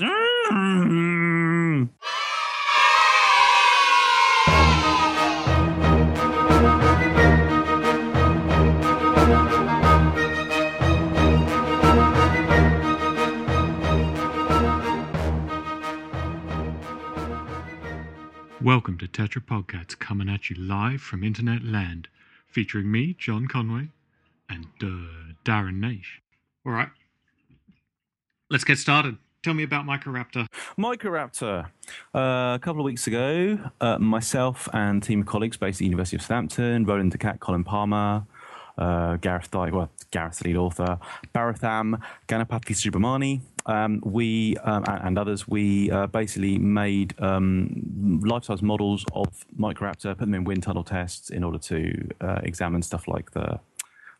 Welcome to Tetra Podcasts, coming at you live from Internet Land, featuring me, John Conway, and uh, Darren Naish. All right, let's get started. Tell me about Microraptor. Microraptor. Uh, a couple of weeks ago, uh, myself and team of colleagues based at the University of Southampton, Roeland de Kat, Colin Palmer, uh, Gareth Dyke, well, Gareth's the lead author, Bharathram, Ganapathy Subramani, um, we um, and, others, we uh, basically made um, life-size models of Microraptor, put them in wind tunnel tests in order to uh, examine stuff like the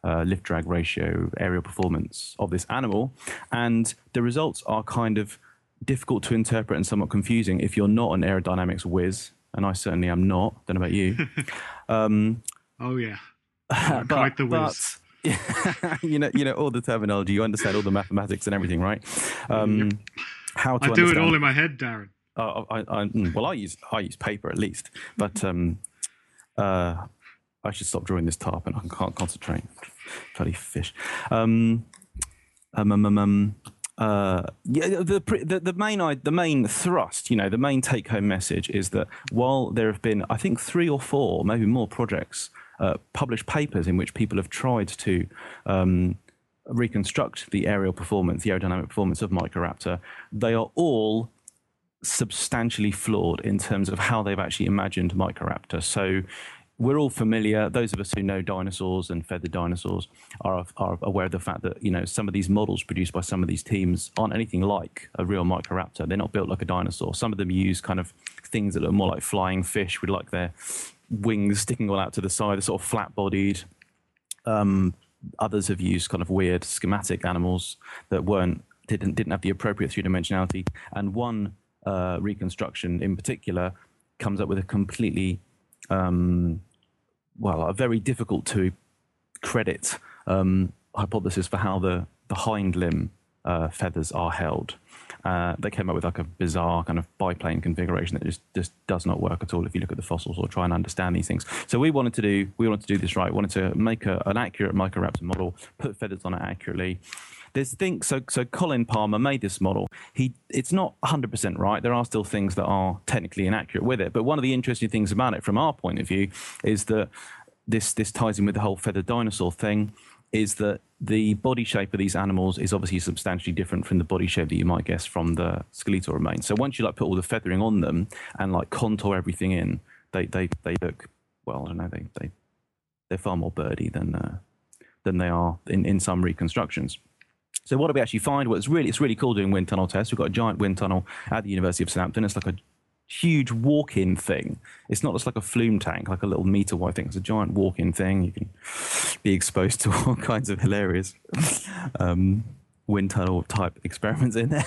uh, lift drag ratio, aerial performance of this animal. And the results are kind of difficult to interpret and somewhat confusing if you're not an aerodynamics whiz, and I certainly am not. Don't know about you. um, Oh, yeah. but, Quite the whiz. but- you know, you know all the terminology. You understand all the mathematics and everything, right? Um, How to I do it all in my head, Darren. uh, I, I, mm, well, I use I use paper at least, but um, uh, I should stop drawing this tarp, and I can't concentrate. Bloody fish. Um, um, um, um, um, uh, yeah, the, the the main the main thrust, you know, the main take home message is that while there have been, I think, three or four, maybe more projects, uh, published papers in which people have tried to um, reconstruct the aerial performance, the aerodynamic performance of Microraptor, they are all substantially flawed in terms of how they've actually imagined Microraptor. So we're all familiar, those of us who know dinosaurs and feathered dinosaurs are, are aware of the fact that, you know, some of these models produced by some of these teams aren't anything like a real Microraptor. They're not built like a dinosaur. Some of them use kind of things that look more like flying fish with like their wings sticking all out to the side, sort of flat-bodied. Um, others have used kind of weird schematic animals that weren't didn't didn't have the appropriate three dimensionality. And one uh, reconstruction in particular comes up with a completely um, well, a very difficult to credit um, hypothesis for how the the hind limb uh, feathers are held. Uh, they came up with like a bizarre kind of biplane configuration that just, just does not work at all if you look at the fossils or try and understand these things. So we wanted to do we wanted to do this right. We wanted to make a, an accurate Microraptor model, put feathers on it accurately. There's things so so Colin Palmer made this model. He it's not 100% right. There are still things that are technically inaccurate with it. But one of the interesting things about it from our point of view is that this this ties in with the whole feathered dinosaur thing is that the body shape of these animals is obviously substantially different from the body shape that you might guess from the skeletal remains. So once you like put all the feathering on them and like contour everything in, they they, they look well. I don't know. They they they're far more birdy than uh, than they are in, in some reconstructions. So what do we actually find? Well, it's really it's really cool doing wind tunnel tests. We've got a giant wind tunnel at the University of Southampton. It's like a huge walk-in thing. It's not just like a flume tank, like a little meter wide thing. It's a giant walk-in thing. You can be exposed to all kinds of hilarious um, wind tunnel type experiments in there.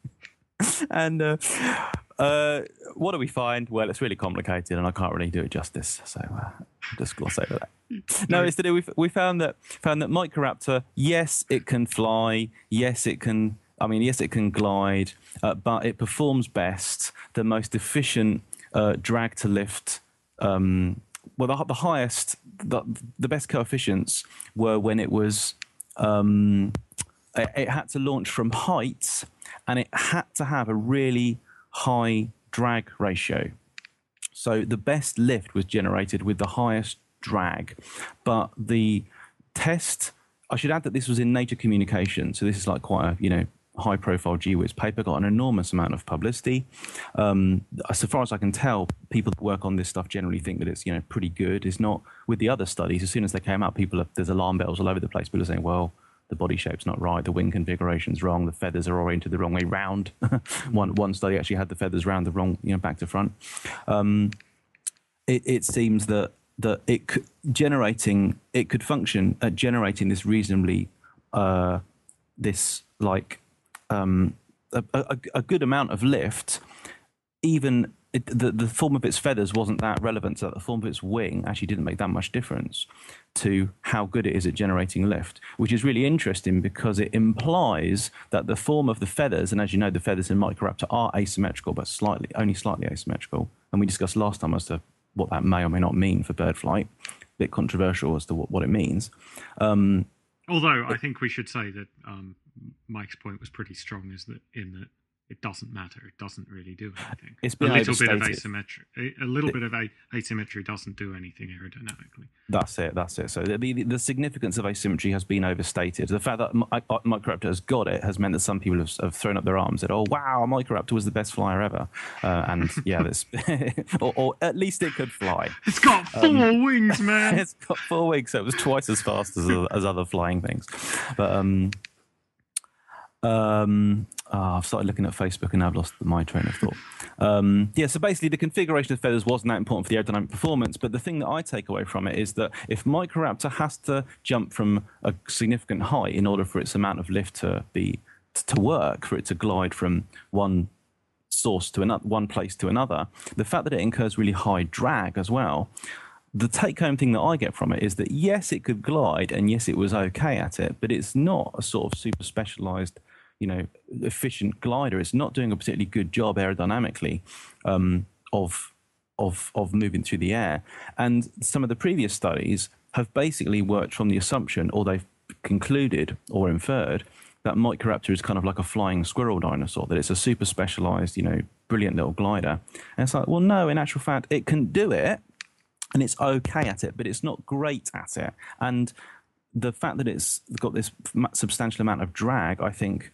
and uh, uh, what do we find? Well, it's really complicated, and I can't really do it justice. So uh, I'll just gloss over that. No, it's to do. We we found that found that Microraptor. Yes, it can fly. Yes, it can. I mean, yes, it can glide, uh, but it performs best. The most efficient uh, drag to lift. Um, well, the, the highest, the, the best coefficients were when it was. Um, it, it had to launch from heights, and it had to have a really high drag ratio. So the best lift was generated with the highest drag, but the test. I should add that this was in Nature Communication, so this is like quite a you know high profile GWIS paper, got an enormous amount of publicity. Um, so far as I can tell, people that work on this stuff generally think that it's you know pretty good. It's not with the other studies. As soon as they came out, people are, there's alarm bells all over the place. People are saying, well. The body shape's not right. The wing configuration's wrong. The feathers are oriented the wrong way round. one one study actually had the feathers round the wrong, you know, back to front. Um, it, it seems that that it could, generating it could function at generating this reasonably uh, this like um, a, a, a good amount of lift even it, the the form of its feathers wasn't that relevant. So that the form of its wing actually didn't make that much difference to how good it is at generating lift, which is really interesting because it implies that the form of the feathers, and as you know, the feathers in Microraptor are asymmetrical, but slightly only slightly asymmetrical. And we discussed last time as to what that may or may not mean for bird flight. A bit controversial as to what, what it means. Um, Although I think we should say that um, Mike's point was pretty strong, is that in that it doesn't matter. It doesn't really do anything. It's a little bit of asymmetry. A, a little bit of a, asymmetry doesn't do anything aerodynamically. That's it. That's it. So the, the, the significance of asymmetry has been overstated. The fact that Mi- Microraptor has got it has meant that some people have, have thrown up their arms and said, "Oh wow, Microraptor was the best flyer ever," uh, and yeah, that's or, or at least it could fly. It's got four wings, man. it's got four wings, so it was twice as fast as as other flying things. But um, um, ah, I've started looking at Facebook and I've lost my train of thought. Um, yeah, so basically, the configuration of feathers wasn't that important for the aerodynamic performance. But the thing that I take away from it is that if Microraptor has to jump from a significant height in order for its amount of lift to be to work, for it to glide from one source to another, one place to another, the fact that it incurs really high drag as well. The take home thing that I get from it is that yes, it could glide and yes, it was okay at it, but it's not a sort of super specialized, you know, efficient glider. It's not doing a particularly good job aerodynamically um, of, of, of moving through the air. And some of the previous studies have basically worked from the assumption, or they've concluded or inferred, that Microraptor is kind of like a flying squirrel dinosaur, that it's a super specialized, you know, brilliant little glider. And it's like, well, no, in actual fact, it can do it and it's okay at it, but it's not great at it. And the fact that it's got this substantial amount of drag, I think,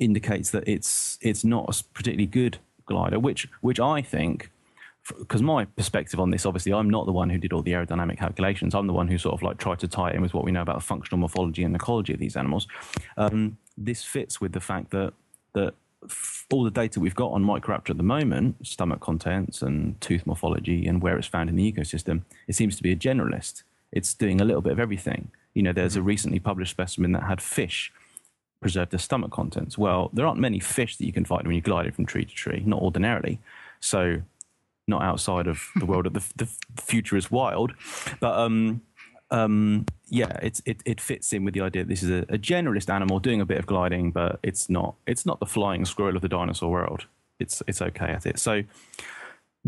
indicates that it's it's not a particularly good glider. Which which I think, because my perspective on this, obviously, I'm not the one who did all the aerodynamic calculations. I'm the one who sort of like tried to tie it in with what we know about the functional morphology and ecology of these animals. Um, this fits with the fact that that all the data we've got on Microraptor at the moment, stomach contents and tooth morphology and where it's found in the ecosystem, it seems to be a generalist. It's doing a little bit of everything. You know, there's a recently published specimen that had fish preserve their stomach contents. Well, there aren't many fish that you can find when you're gliding from tree to tree, not ordinarily. So, not outside of the world of the, the future is wild. But um, um, yeah, it, it fits in with the idea that this is a, a generalist animal doing a bit of gliding, but it's not it's not the flying squirrel of the dinosaur world. It's it's okay at it. So,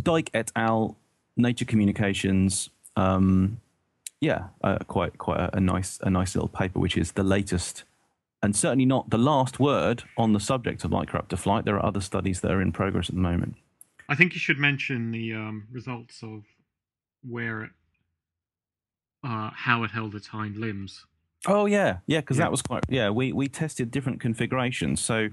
Dyke et al. Nature Communications. Um, yeah, uh, quite quite a, a nice a nice little paper, which is the latest and certainly not the last word on the subject of Microraptor flight. There are other studies that are in progress at the moment. I think you should mention the um, results of where it, uh, how it held its hind limbs. Oh yeah, yeah, because Yeah. that was quite yeah. We we tested different configurations. So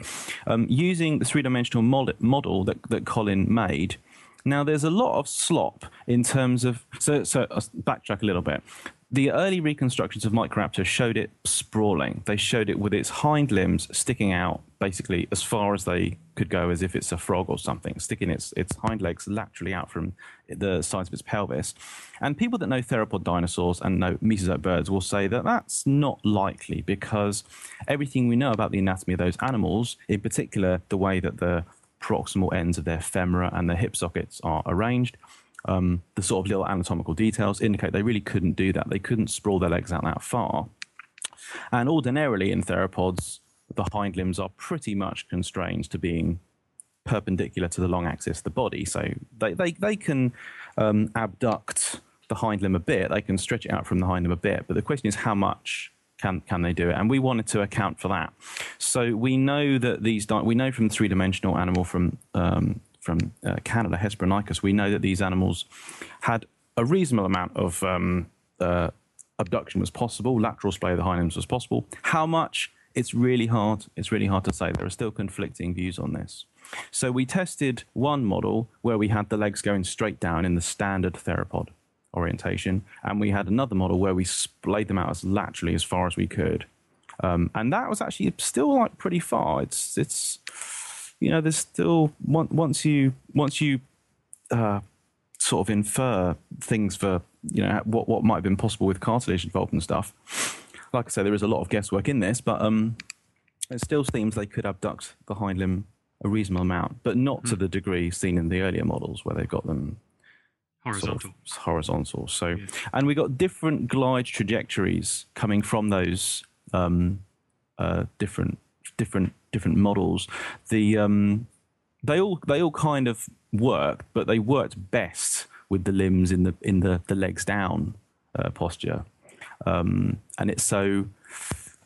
um, using the three dimensional model, model that that Colin made. Now there's a lot of slop in terms of so so uh, backtrack a little bit. The early reconstructions of Microraptor showed it sprawling. They showed it with its hind limbs sticking out basically as far as they could go, as if it's a frog or something, sticking its its hind legs laterally out from the sides of its pelvis. And people that know theropod dinosaurs and know mesozoic birds will say that that's not likely because everything we know about the anatomy of those animals, in particular the way that the proximal ends of their femora and their hip sockets are arranged, um, the sort of little anatomical details indicate they really couldn't do that. They couldn't sprawl their legs out that far. And ordinarily in theropods, the hind limbs are pretty much constrained to being perpendicular to the long axis of the body. So they, they, they can um, abduct the hind limb a bit, they can stretch it out from the hind limb a bit. But the question is how much can, can they do it? And we wanted to account for that. So we know that these, di- we know from three dimensional animal from, um, from uh, Canada, Hesperonychus, we know that these animals had a reasonable amount of um, uh, abduction was possible, lateral splay of the hind limbs was possible. How much? It's really hard. It's really hard to say. There are still conflicting views on this. So we tested one model where we had the legs going straight down in the standard theropod orientation, and we had another model where we splayed them out as laterally as far as we could. Um, and that was actually still like pretty far. It's it's you know there's still once you once you uh, sort of infer things for you know what what might have been possible with cartilage involved and stuff. Like I say, there is a lot of guesswork in this, but um, it still seems they could abduct the hind limb a reasonable amount, but not to Hmm. the degree seen in the earlier models where they've got them Horizontal. sort of horizontal. So, Yeah. and we got different glide trajectories coming from those um, uh, different different different models. The um, they all they all kind of worked, but they worked best with the limbs in the in the the legs down uh, posture, um, and it's so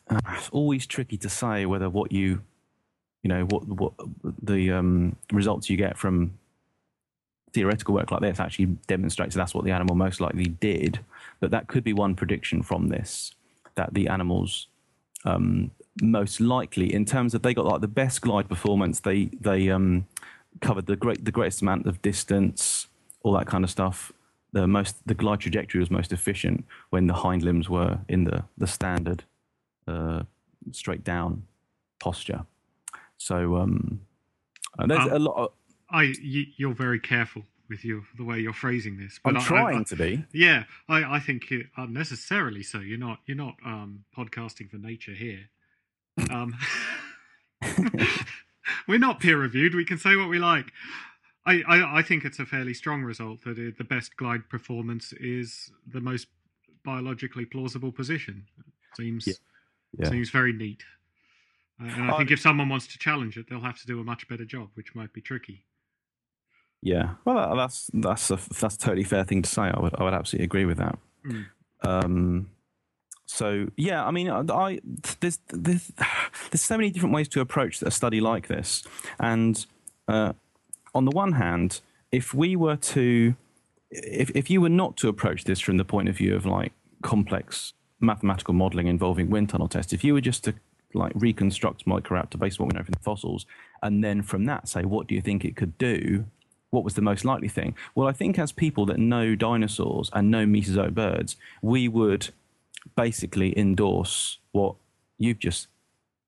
uh, it's always tricky to say whether what you you know what what the um, results you get from theoretical work like this actually demonstrates that's what the animal most likely did. But that could be one prediction from this that the animals um, most likely, in terms of they got like the best glide performance, they they um, covered the great the greatest amount of distance, all that kind of stuff. The most the glide trajectory was most efficient when the hind limbs were in the the standard uh, straight down posture. So um, uh, there's Um, a lot. Of, I, you're very careful with your the way you're phrasing this. But I'm I- I- trying I- to be. Yeah, I, I think it, unnecessarily so. You're not you're not um, podcasting for nature here. Um, we're not peer reviewed. We can say what we like. I, I, I think it's a fairly strong result that it, the best glide performance is the most biologically plausible position. Seems Yeah. Yeah. seems very neat. Uh, and I I- think if someone wants to challenge it, they'll have to do a much better job, which might be tricky. Yeah, well, that- that's that's a that's a totally fair thing to say. I would I would absolutely agree with that. Mm. Um, so yeah, I mean, I, there's, there's there's so many different ways to approach a study like this, and uh, on the one hand, if we were to if if you were not to approach this from the point of view of like complex mathematical modeling involving wind tunnel tests, if you were just to like reconstruct Microraptor based on what we know from the fossils, and then from that say what do you think it could do, what was the most likely thing? Well, I think as people that know dinosaurs and know Mesozoic birds, we would basically endorse what you've just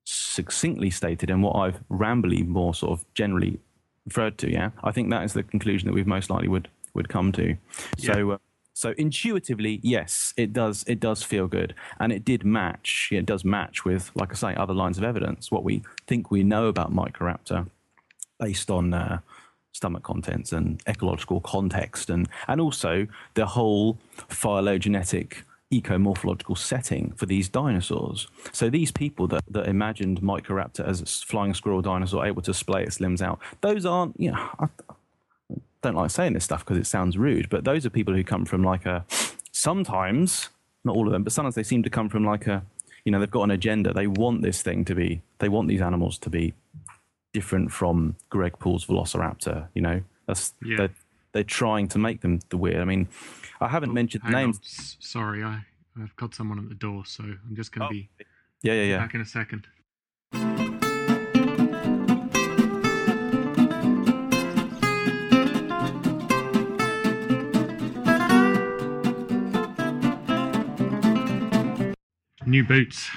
succinctly stated and what I've rambly more sort of generally referred to. Yeah, I think that is the conclusion that we've most likely would would come to. So. Uh, so intuitively, yes, it does. It does feel good, and it did match. It does match with, like I say, other lines of evidence. What we think we know about Microraptor, based on uh, stomach contents and ecological context, and and also the whole phylogenetic ecomorphological setting for these dinosaurs. So these people that, that imagined Microraptor as a flying squirrel dinosaur able to splay its limbs out, those aren't, you know, I don't like saying this stuff because it sounds rude, but those are people who come from like a, sometimes, not all of them, but sometimes they seem to come from like a, you know, they've got an agenda. They want this thing to be, they want these animals to be different from Greg Paul's Velociraptor. You know, that's Yeah. they're, they're trying to make them the weird. I mean, I haven't oh, mentioned Oh, on. names. S- Sorry, I, I've got someone at the door, so I'm just going Oh. to be Yeah, yeah, yeah. back in a second. New boots.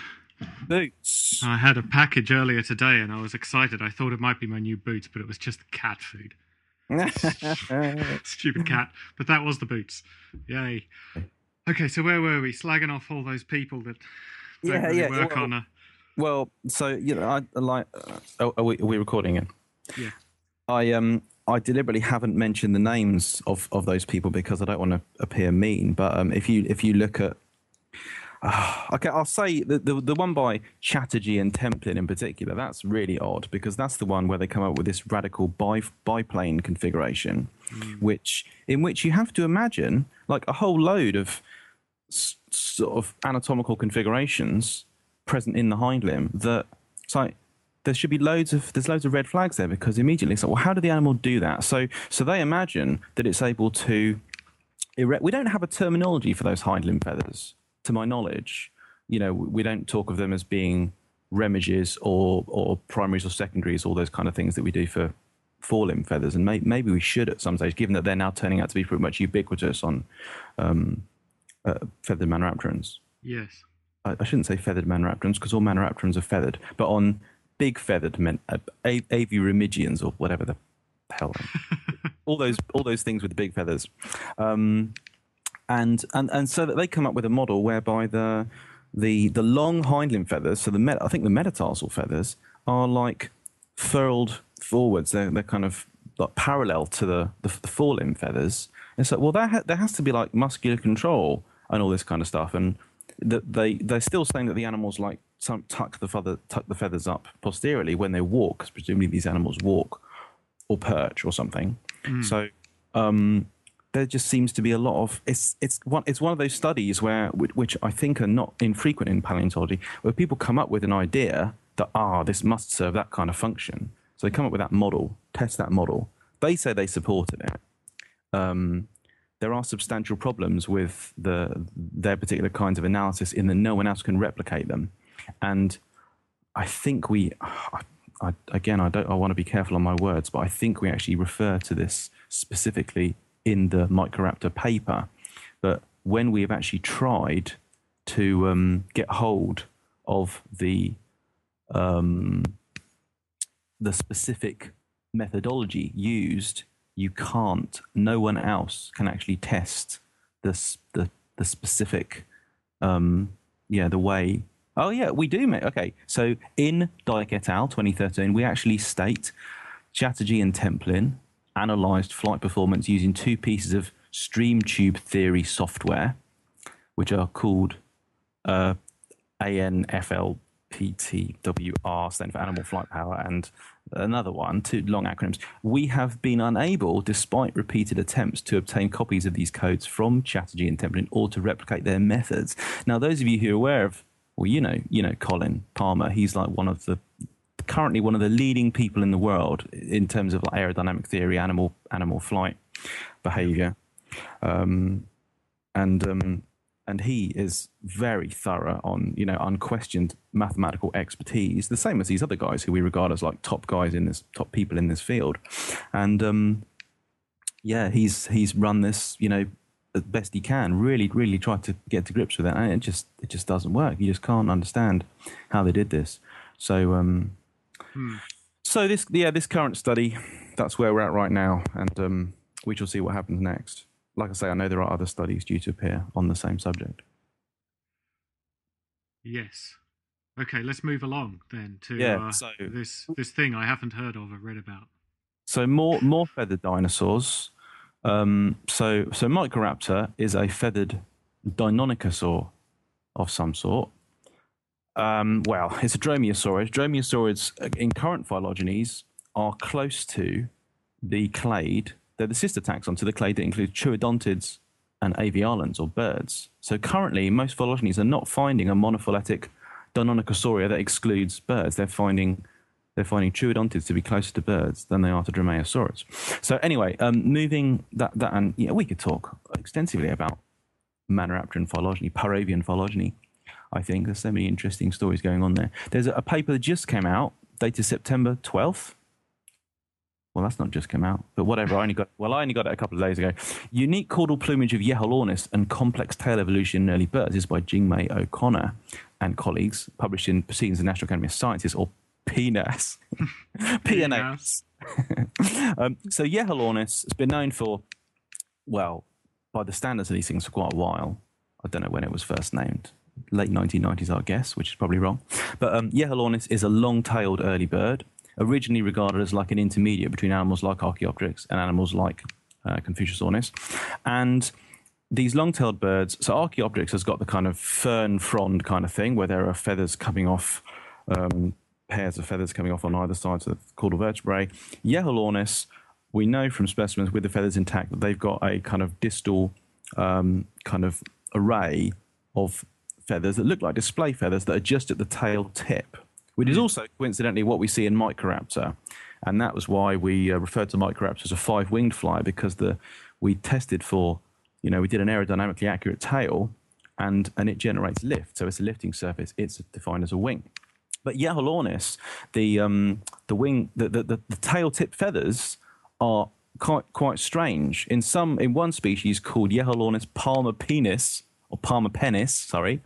Boots. I had a package earlier today and I was excited. I thought it might be my new boots, but it was just cat food. Stupid cat. But that was the boots. Yay. Okay, so where were we? Slagging off all those people that don't Yeah, really yeah, work well- on a. Well, so you know, I like. Uh, are, we, are we recording it? Yeah. I um I deliberately haven't mentioned the names of, of those people because I don't want to appear mean. But um, if you if you look at uh, okay, I'll say the, the the one by Chatterjee and Templin in particular. That's really odd because that's the one where they come up with this radical bi biplane configuration, which in which you have to imagine like a whole load of s- sort of anatomical configurations present in the hind limb that it's like there should be loads of there's loads of red flags there because immediately it's like well how did the animal do that so so they imagine that it's able to erect we don't have a terminology for those hind limb feathers to my knowledge you know we don't talk of them as being remiges or or primaries or secondaries all those kind of things that we do for forelimb feathers. And may, maybe we should at some stage given that they're now turning out to be pretty much ubiquitous on um, uh, feathered maniraptorans Yes. I, I shouldn't say feathered maniraptorans because all maniraptorans are feathered, but on big feathered men, uh, a- avioremigians or whatever the hell, all those all those things with the big feathers, um, and and and so that they come up with a model whereby the the the long hind limb feathers, so the met, I think the metatarsal feathers are like furled forwards. They're they're kind of like parallel to the the, the forelimb feathers. And so, well, there ha- there has to be like muscular control and all this kind of stuff. And that they they're still saying that the animals like some, tuck the feather tuck the feathers up posteriorly when they walk, because presumably these animals walk or perch or something. So um, there just seems to be a lot of it's it's one it's one of those studies where which, I think are not infrequent in paleontology, where people come up with an idea that ah this must serve that kind of function. So they come up with that model, test that model. They say they supported it. Um, there are substantial problems with the their particular kinds of analysis in that no one else can replicate them, and I think we. I, I, again, I don't. I want to be careful on my words, but I think we actually refer to this specifically in the Microraptor paper. But when we have actually tried to um, get hold of the um, the specific methodology used, you can't. No one else can actually test this the the specific um, yeah the way. Oh yeah, we do, mate. Okay, so in Dyke et al. 2013, we actually state Chatterjee and Templin analyzed flight performance using two pieces of stream tube theory software, which are called uh, ANFLPTWR, stand for Animal Flight Power, and another one, two long acronyms. We have been unable, despite repeated attempts, to obtain copies of these codes from Chatterjee and Templin or to replicate their methods. Now, those of you who are aware of, well, you know, you know, Colin Palmer, he's like one of the currently one of the leading people in the world in terms of aerodynamic theory, animal animal flight behavior, um, and um, and he is very thorough on you know unquestioned mathematical expertise, the same as these other guys who we regard as like top guys in this top people in this field, and um, yeah, he's he's run this you know as best he can. Really, really tried to get to grips with it, and it just it just doesn't work. You just can't understand how they did this. So um, so this, yeah, this current study, that's where we're at right now, and um, we shall see what happens next. Like I say, I know there are other studies due to appear on the same subject. Yes. Okay, let's move along then to Yeah, uh, so- this this thing I haven't heard of or read about. So more more feathered dinosaurs. Um, so so Microraptor is a feathered Deinonychosaur of some sort. Um, well, it's a Dromaeosaurid. Dromaeosaurids uh, in current phylogenies are close to the clade. They're the sister taxon to the clade that includes Troodontids and avialans or birds. So currently, most phylogenies are not finding a monophyletic Deinonychosauria that excludes birds. They're finding they're finding Troodontids to be closer to birds than they are to Dromaeosaurus. So anyway, um, moving that that and yeah, we could talk extensively about Maniraptoran phylogeny, Paravian phylogeny. I think there's so many interesting stories going on there. There's a, a paper that just came out, dated September 12th. Well, that's not just come out, but whatever. I only got well, I only got it a couple of days ago. Unique caudal plumage of Jeholornis and complex tail evolution in early birds is by Jingmai O'Connor and colleagues, published in Proceedings of the National Academy of Sciences, or PNAS. PNAS. um, so Jeholornis has been known for, well, by the standards of these things for quite a while. I don't know when it was first named. Late 1990s, I guess, which is probably wrong. But um, Jeholornis is a long-tailed early bird, originally regarded as like an intermediate between animals like Archaeopteryx and animals like uh, Confuciusornis. And these long-tailed birds, so Archaeopteryx has got the kind of fern frond kind of thing, where there are feathers coming off, um, pairs of feathers coming off on either side of the caudal vertebrae. Jeholornis, we know from specimens with the feathers intact that they've got a kind of distal um, kind of array of feathers that look like display feathers that are just at the tail tip, which is also coincidentally what we see in Microraptor. And that was why we uh, referred to Microraptor as a five winged fly because the we tested for, you know, we did an aerodynamically accurate tail and, and it generates lift. So it's a lifting surface, it's defined as a wing. But Jeholornis, the, um, the wing, the, the, the, the tail tip feathers are quite, quite strange. In some, in one species called Jeholornis palma penis, or palma penis, sorry,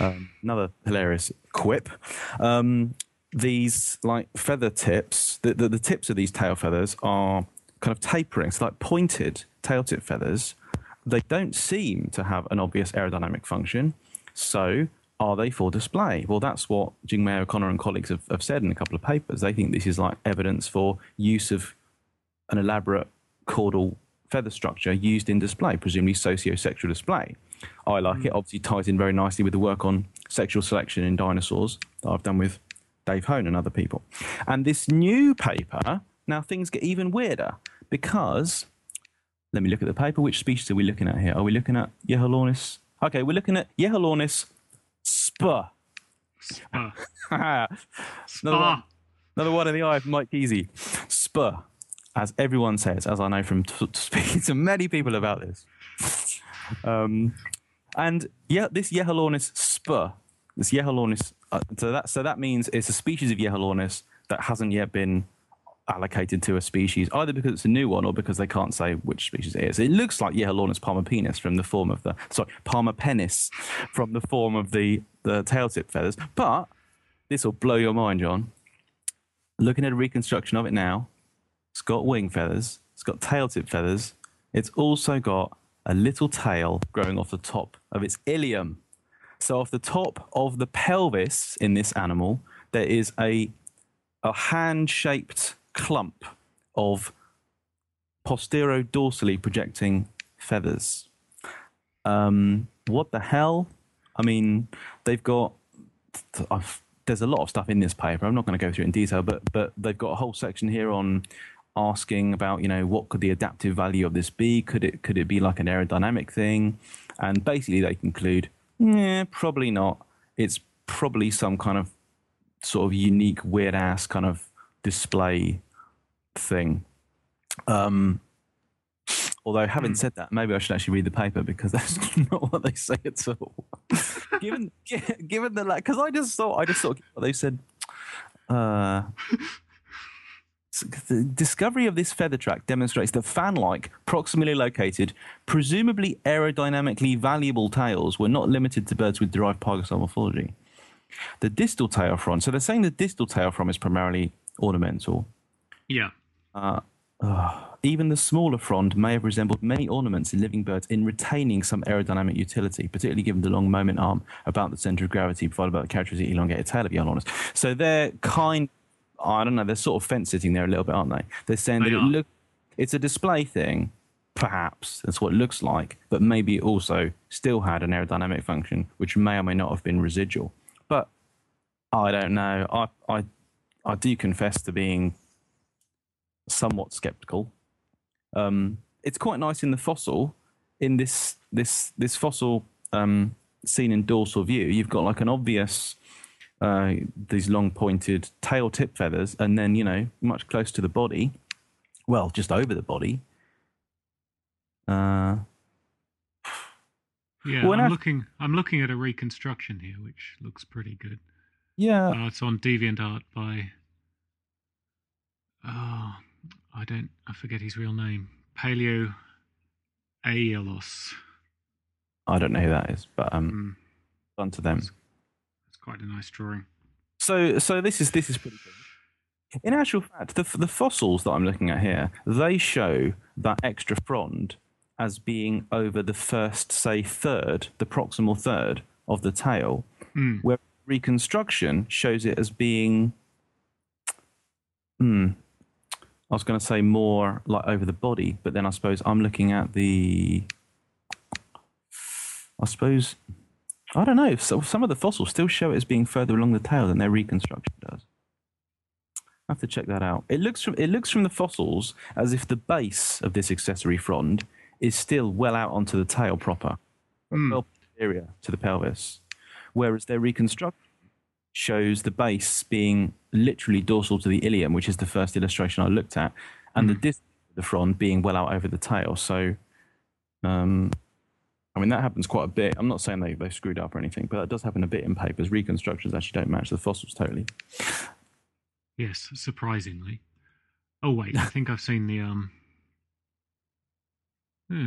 um, another hilarious quip. Um, these like feather tips, the, the, the tips of these tail feathers are kind of tapering, so like pointed tail tip feathers. They don't seem to have an obvious aerodynamic function. So are they for display? Well, that's what Jingmai O'Connor and colleagues have, have said in a couple of papers. They think this is like evidence for use of an elaborate caudal feather structure used in display, presumably socio-sexual display. I like it. Mm. Obviously, ties in very nicely with the work on sexual selection in dinosaurs that I've done with Dave Hone and other people. And this new paper, now things get even weirder because let me look at the paper. Which species are we looking at here? Are we looking at Jeholornis? Okay, we're looking at Jeholornis spur. Spur. another, Spur. one, another one in the eye of Mike Easy. Spur, as everyone says, as I know from t- speaking to many people about this. Um, and yeah, this Jeholornis spur, this Jeholornis, uh, so that so that means it's a species of Jeholornis that hasn't yet been allocated to a species, either because it's a new one or because they can't say which species it is. It looks like Jeholornis palmapenis from the form of the sorry palma palmapenis from the form of the the tail tip feathers, but this will blow your mind, John. Looking at a reconstruction of it now, it's got wing feathers, it's got tail tip feathers, it's also got a little tail growing off the top of its ilium. So, off the top of the pelvis in this animal, there is a, a hand shaped clump of postero-dorsally projecting feathers. Um, what the hell? I mean, they've got. I've, there's a lot of stuff in this paper. I'm not going to go through it in detail, but but they've got a whole section here on asking about you know what could the adaptive value of this be? Could it could it be like an aerodynamic thing? And basically, they conclude, yeah, probably not. It's probably some kind of sort of unique, weird ass kind of display thing. Um, although, having said that, maybe I should actually read the paper because that's not what they say at all. given, given the like, because I just thought, I just thought they said. Uh, the discovery of this feather track demonstrates that fan-like, proximally located, presumably aerodynamically valuable tails were not limited to birds with derived pygostyle morphology. The distal tail front. So they're saying the distal tail front is primarily ornamental. Yeah. Uh, Even the smaller frond may have resembled many ornaments in living birds in retaining some aerodynamic utility, particularly given the long moment arm about the center of gravity provided by the characteristic elongated tail of Jeholornis. So they're kind, I don't know, they're sort of fence sitting there a little bit, aren't they? They're saying They that it look, it's a display thing, perhaps that's what it looks like, but maybe it also still had an aerodynamic function, which may or may not have been residual. But I don't know. I I I do confess to being somewhat skeptical. Um, it's quite nice in the fossil. In this this this fossil um, seen in dorsal view, you've got like an obvious uh, these long pointed tail tip feathers, and then you know much close to the body, well, just over the body. Uh, Yeah. I'm I- looking. I'm looking at a reconstruction here, which looks pretty good. yeah, Uh, it's on DeviantArt by. Oh, I don't. I forget his real name. Paleo Aelos. I don't know who that is, but um, Mm, done to them. it's quite a nice drawing. So, so this is this is pretty good. In actual fact, the the fossils that I'm looking at here, they show that extra frond as being over the first, say, third, the proximal third of the tail, Mm. where reconstruction shows it as being. Hmm. I was going to say more like over the body, but then I suppose I'm looking at the. I suppose I don't know. So some of the fossils still show it as being further along the tail than their reconstruction does. I have to check that out. It looks from it looks from the fossils as if the base of this accessory frond is still well out onto the tail proper, Hmm. well area to the pelvis, whereas their reconstruction shows the base being literally dorsal to the ilium, which is the first illustration I looked at, and the distance of the frond being well out over the tail. So, um, I mean, that happens quite a bit. I'm not saying they, they screwed up or anything, but that does happen a bit in papers. Reconstructions actually don't match the fossils totally. Yes, surprisingly. Oh wait, I think I've seen the um. hmm.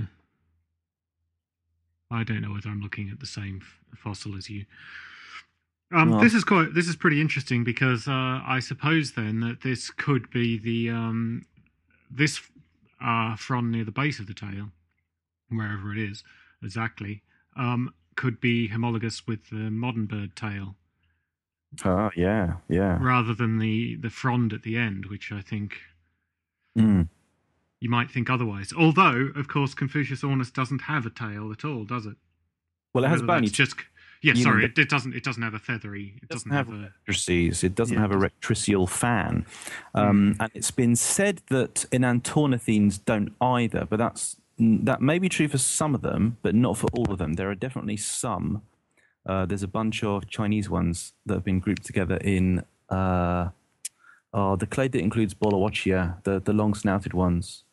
I don't know whether I'm looking at the same f- fossil as you. Um, No. This is quite. This is pretty interesting because uh, I suppose then that this could be the um, this uh, frond near the base of the tail, wherever it is exactly. Um, could be homologous with the modern bird tail Oh yeah, yeah. rather than the the frond at the end, which I think Mm. you might think otherwise. Although, of course, Confuciusornis doesn't have a tail at all, does it? Well, it has Whether bony that's just yeah. you Sorry, the- it, it doesn't. It doesn't have a feathery. It doesn't, have, have a. rectrices. It doesn't have a rectricial fan. Um, And it's been said that enantiornithines don't either, but that's that may be true for some of them, but not for all of them. There are definitely some. Uh, there's a bunch of Chinese ones that have been grouped together in uh, oh, the clade that includes Boluochia, the, the long snouted ones.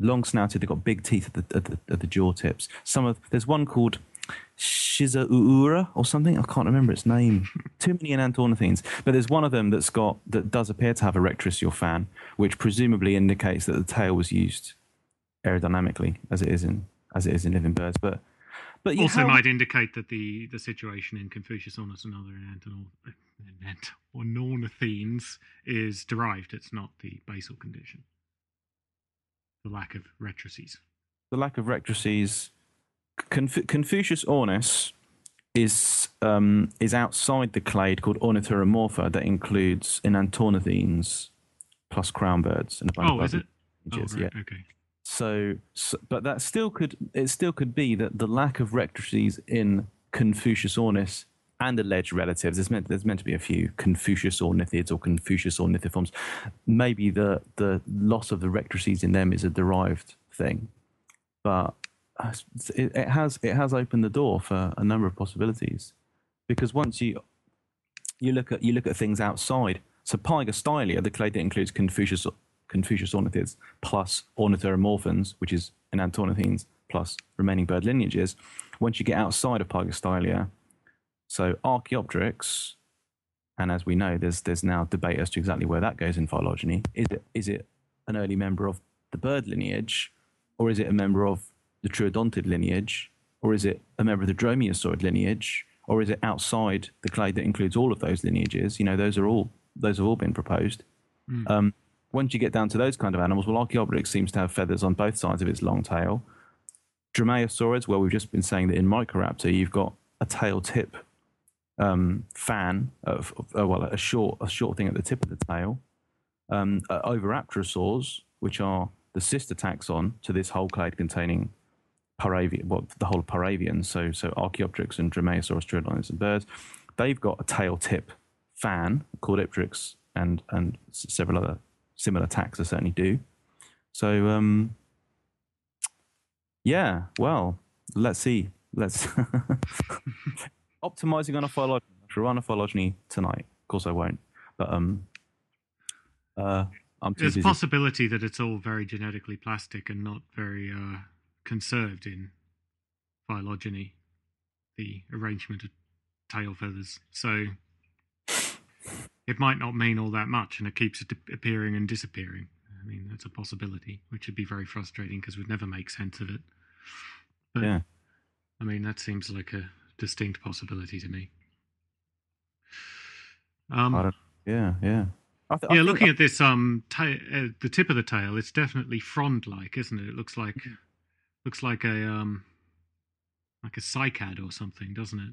Long snouted, they've got big teeth at the, at the, at the jaw tips. Some of There's one called Shizaura or something. I can't remember its name. Too many enantiornithines. But there's one of them that's got that does appear to have a rectricial fan, which presumably indicates that the tail was used aerodynamically as it is in as it is in living birds. But but you Also, how- might indicate that the the situation in Confuciusornis and other enantinal ornithines is derived. It's not the basal condition. The lack of rectrices. the lack of rectrices. Conf- Confucius is um, is outside the clade called Ornithuromorpha that includes enantiornithines plus crown birds and a bunch Oh, of is other it? Oh, right, yeah. Okay. So, so, but that still could it still could be that the lack of rectrices in Confuciusornis and alleged relatives. There's meant there's meant to be a few Confuciusornithids or Confuciusornithiforms. Maybe the the loss of the rectrices in them is a derived thing, but uh, it, it has it has opened the door for a number of possibilities, because once you you look at you look at things outside. So Pygostylia, the clade that includes Confucius Confuciusornithids plus ornithuromorphans, which is enantiornithines plus remaining bird lineages. Once you get outside of Pygostylia, so Archaeopteryx, and as we know, there's there's now debate as to exactly where that goes in phylogeny. Is it is it an early member of the bird lineage, or is it a member of the troodontid lineage, or is it a member of the dromaeosaurid lineage, or is it outside the clade that includes all of those lineages? You know, those are all those have all been proposed. Um, once you get down to those kind of animals, well, Archaeopteryx seems to have feathers on both sides of its long tail. Dromaeosaurids, well, we've just been saying that in Microraptor, you've got a tail tip um, fan, of, of, uh, well, a short, a short thing at the tip of the tail. Um, uh, Oviraptorosaurs, which are the sister taxon to this whole clade containing Paravian, well, the whole of Paravians, so so Archaeopteryx and Dromaeosaurus, Troodontids, and birds, they've got a tail tip fan Caudipteryx, and and several other similar taxa certainly do. So um, yeah, well, let's see. Let's optimizing on a phylogeny. I run a phylogeny tonight. Of course, I won't. But um, uh, I'm too There's a busy. possibility that it's all very genetically plastic and not very uh, conserved in phylogeny, the arrangement of tail feathers. So it might not mean all that much, and it keeps it appearing and disappearing. I mean, that's a possibility, which would be very frustrating because we'd never make sense of it. But yeah. I mean, that seems like a distinct possibility to me. Um, I yeah, yeah. I th- I yeah, think- looking at this, um, ta- uh, the tip of the tail, it's definitely frond-like, isn't it? It looks like looks like a um, like a cycad or something, doesn't it?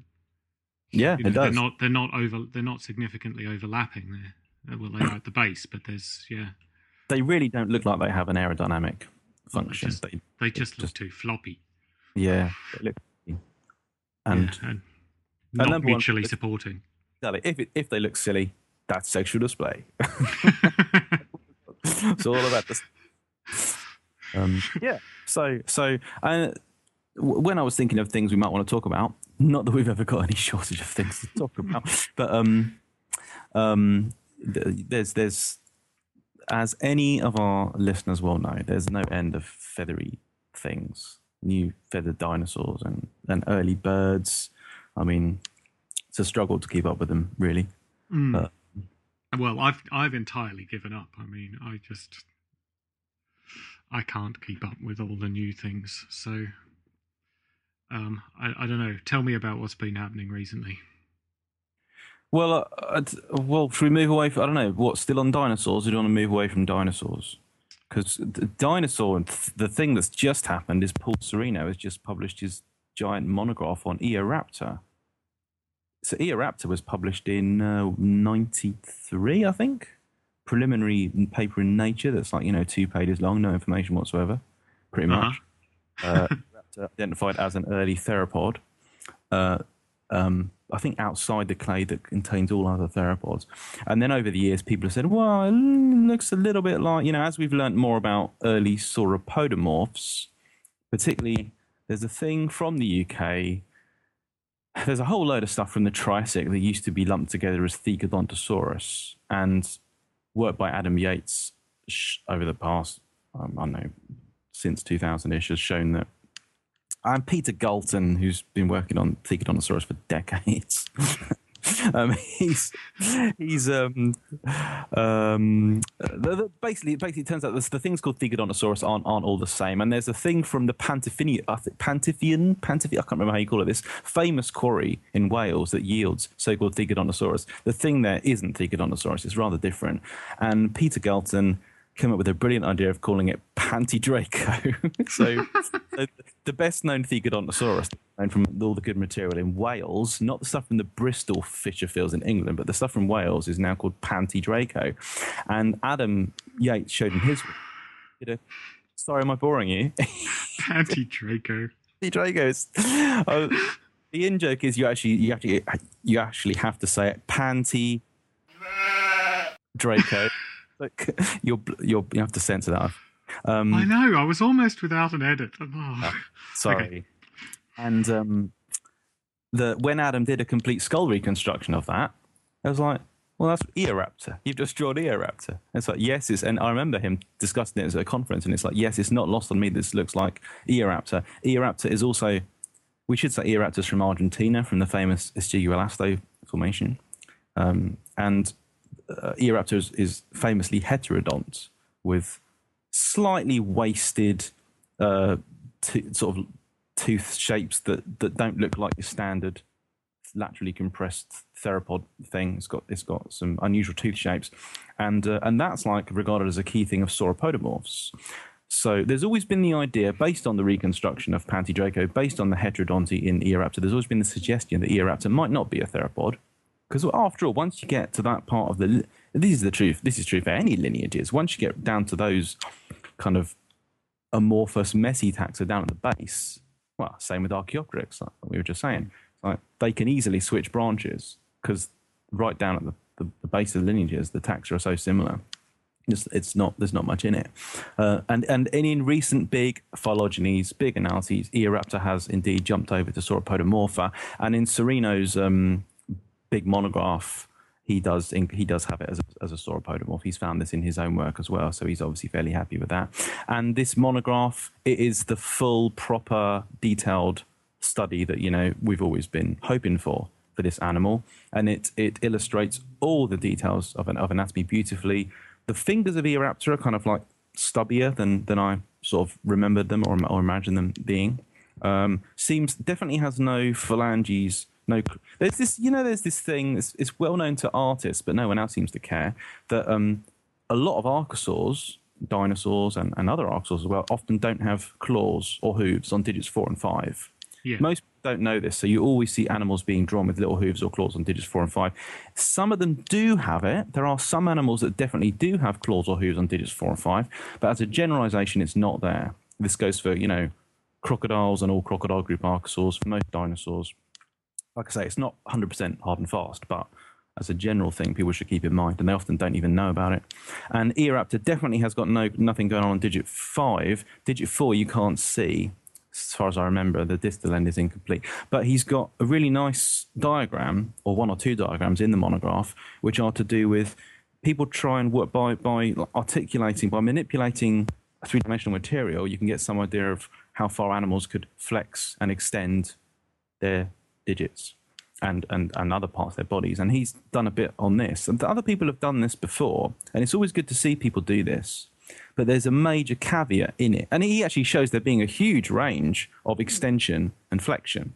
Yeah, You know, it does. They're not they're not over they're not significantly overlapping there. Uh, Well, they are at the base, but there's yeah, They really don't look like they have an aerodynamic function. just- They, they just look just- too floppy yeah, they look. And yeah, and not one- mutually supporting. exactly, if it, if they look silly, that's sexual display. it's all about this. Um, yeah. So so uh, w- when I was thinking of things we might want to talk about, not that we've ever got any shortage of things to talk about, but um, um, there's there's as any of our listeners will know, there's no end of feathery things, new feathered dinosaurs and and early birds. I mean, it's a struggle to keep up with them, really. Mm. Uh, well, I've I've entirely given up. I mean, I just I can't keep up with all the new things. So, um, I, I don't know. Tell me about what's been happening recently. Well, uh, uh, well, should we move away from? I don't know. What's still on dinosaurs? Or do you want to move away from dinosaurs? Because the dinosaur, the thing that's just happened is Paul Sereno has just published his giant monograph on Eoraptor. So Eoraptor was published in uh, 93, I think. Preliminary paper in Nature that's like, you know, two pages long, no information whatsoever, pretty much. Uh, Eoraptor identified as an early theropod. Uh, um, I think outside the clade that contains all other theropods. And then over the years, people have said, well, it looks a little bit like, you know, as we've learned more about early sauropodomorphs, particularly there's a thing from the UK. There's a whole load of stuff from the Triassic that used to be lumped together as Thecodontosaurus. And work by Adam Yates over the past, um, I don't know, since 2000 ish has shown that and Peter Galton, who's been working on Thecodontosaurus for decades. um, he's he's um, um, the, the, basically basically it turns out the things called Thecodontosaurus aren't aren't all the same, and there's a thing from the Pantifian Pantifian I can't remember how you call it this famous quarry in Wales that yields so-called Thecodontosaurus. The thing there isn't Thecodontosaurus; it's rather different. And Peter Galton came up with a brilliant idea of calling it Pantydraco. so, so, the best known Thecodontosaurus, known from all the good material in Wales, not the stuff from the Bristol fissure fills in England, but the stuff from Wales is now called Panty Draco. And Adam Yates showed in his. You know, sorry, am I boring you? Pantydraco. Pantydraco is. Oh, the in joke is you actually you actually you actually have to say it panty Draco. Look, you're, you're, you have to censor that. Um, I know. I was almost without an edit. Oh. sorry. Okay. And um, the when Adam did a complete skull reconstruction of that, I was like, well, that's Eoraptor. You've just drawn Eoraptor. It's like, yes, it's, and I remember him discussing it at a conference, and it's like, yes, it's not lost on me. This looks like Eoraptor. Eoraptor is also, we should say Eoraptor's from Argentina, from the famous Ischigualasto formation. Um, and uh, Eoraptor is, is, famously heterodont with slightly waisted uh, sort of tooth shapes that, that don't look like your standard laterally compressed theropod thing. It's got it's got some unusual tooth shapes, and uh, and that's like regarded as a key thing of sauropodomorphs. So there's always been the idea, based on the reconstruction of Pantydraco, based on the heterodonty in Eoraptor, there's always been the suggestion that Eoraptor might not be a theropod, because after all, once you get to that part of the, this is the truth. This is true for any lineages. Once you get down to those kind of amorphous, messy taxa down at the base, well, same with Archaeopteryx, like we were just saying. Like they can easily switch branches because right down at the, the, the, base of the lineages, the taxa are so similar. It's, it's not there's not much in it, uh, and and in recent big phylogenies, big analyses, Eoraptor has indeed jumped over to Sauropodomorpha, and in Sereno's um, big monograph, he does he does have it as a, as a sauropodomorph. He's found this in his own work as well, so he's obviously fairly happy with that. And this monograph, it is the full, proper, detailed study that you know we've always been hoping for for this animal, and it it illustrates all the details of an of anatomy beautifully. The fingers of Eoraptor are kind of like stubbier than than I sort of remembered them or or imagined them being. Um, seems definitely has no phalanges no there's this you know there's this thing it's, it's, well known to artists but no one else seems to care that um, a lot of archosaurs dinosaurs and, and other archosaurs as well often don't have claws or hooves on digits four and five. Yeah. most don't know this so you always see animals being drawn with little hooves or claws on digits four and five. Some of them do have it. There are some animals that definitely do have claws or hooves on digits four and five but as a generalization it's not there. This goes for you know crocodiles and all crocodile group archosaurs for most dinosaurs like I say, it's not 100% hard and fast, but as a general thing, people should keep in mind, and they often don't even know about it. And Eoraptor definitely has got no nothing going on on digit five. Digit four, you can't see, as far as I remember. The distal end is incomplete, but he's got a really nice diagram, or one or two diagrams in the monograph, which are to do with people try and work by by articulating, by manipulating a three dimensional material. You can get some idea of how far animals could flex and extend their digits and, and, and other parts of their bodies. And he's done a bit on this. And other people have done this before. And it's always good to see people do this. But there's a major caveat in it. And he actually shows there being a huge range of extension and flexion.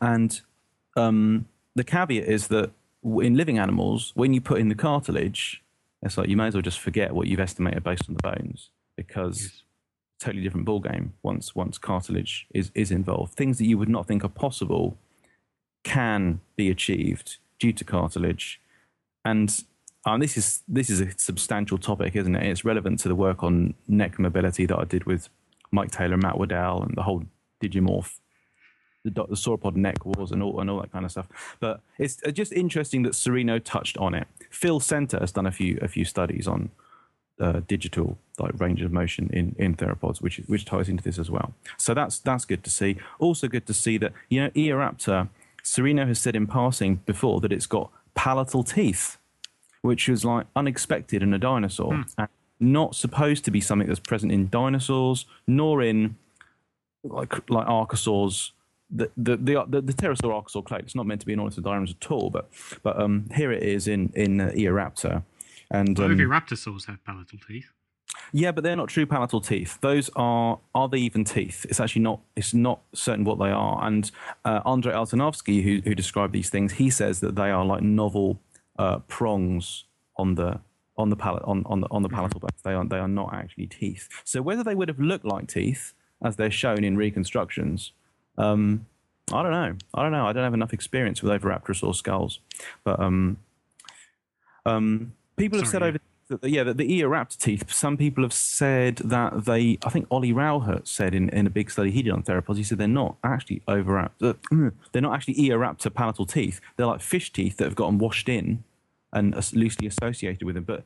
And um, the caveat is that in living animals, when you put in the cartilage, it's like you may as well just forget what you've estimated based on the bones because totally different ballgame once once cartilage is is involved. Things that you would not think are possible can be achieved due to cartilage, and um, this is this is a substantial topic, isn't it? It's relevant to the work on neck mobility that I did with Mike Taylor, and Matt Wedel, and the whole DinoMorph, the, the sauropod neck wars, and all and all that kind of stuff. But it's uh, just interesting that Sereno touched on it. Phil Senter has done a few a few studies on uh, digital like range of motion in, in theropods, which which ties into this as well. So that's that's good to see. Also good to see that you know Eoraptor, Sereno has said in passing before that it's got palatal teeth, which was like unexpected in a dinosaur, Hmm. and not supposed to be something that's present in dinosaurs nor in like like archosaurs. The the the, the, the pterosaur archosaur clade. It's not meant to be an ornithodyrmus at all, but but um here it is in in uh, Eoraptor. And um, Oviraptorosaurs have palatal teeth. yeah, but they're not true palatal teeth. Those are are they even teeth? It's actually not. It's not certain what they are. And uh, Andrei Altanovsky, who who described these things, he says that they are like novel uh, prongs on the on the palate on on the on the palatal base. They are they are not actually teeth. So whether they would have looked like teeth as they're shown in reconstructions, um, I don't know. I don't know. I don't have enough experience with Oviraptorosaur skulls, but um, um, people have Sorry, said yeah. over that the, yeah, that the Eoraptor teeth. Some people have said that they. I think Ollie Rauhut said in, in a big study he did on theropods. He said they're not actually overaptor. Uh, they're not actually Eoraptor palatal teeth. They're like fish teeth that have gotten washed in and loosely associated with them. But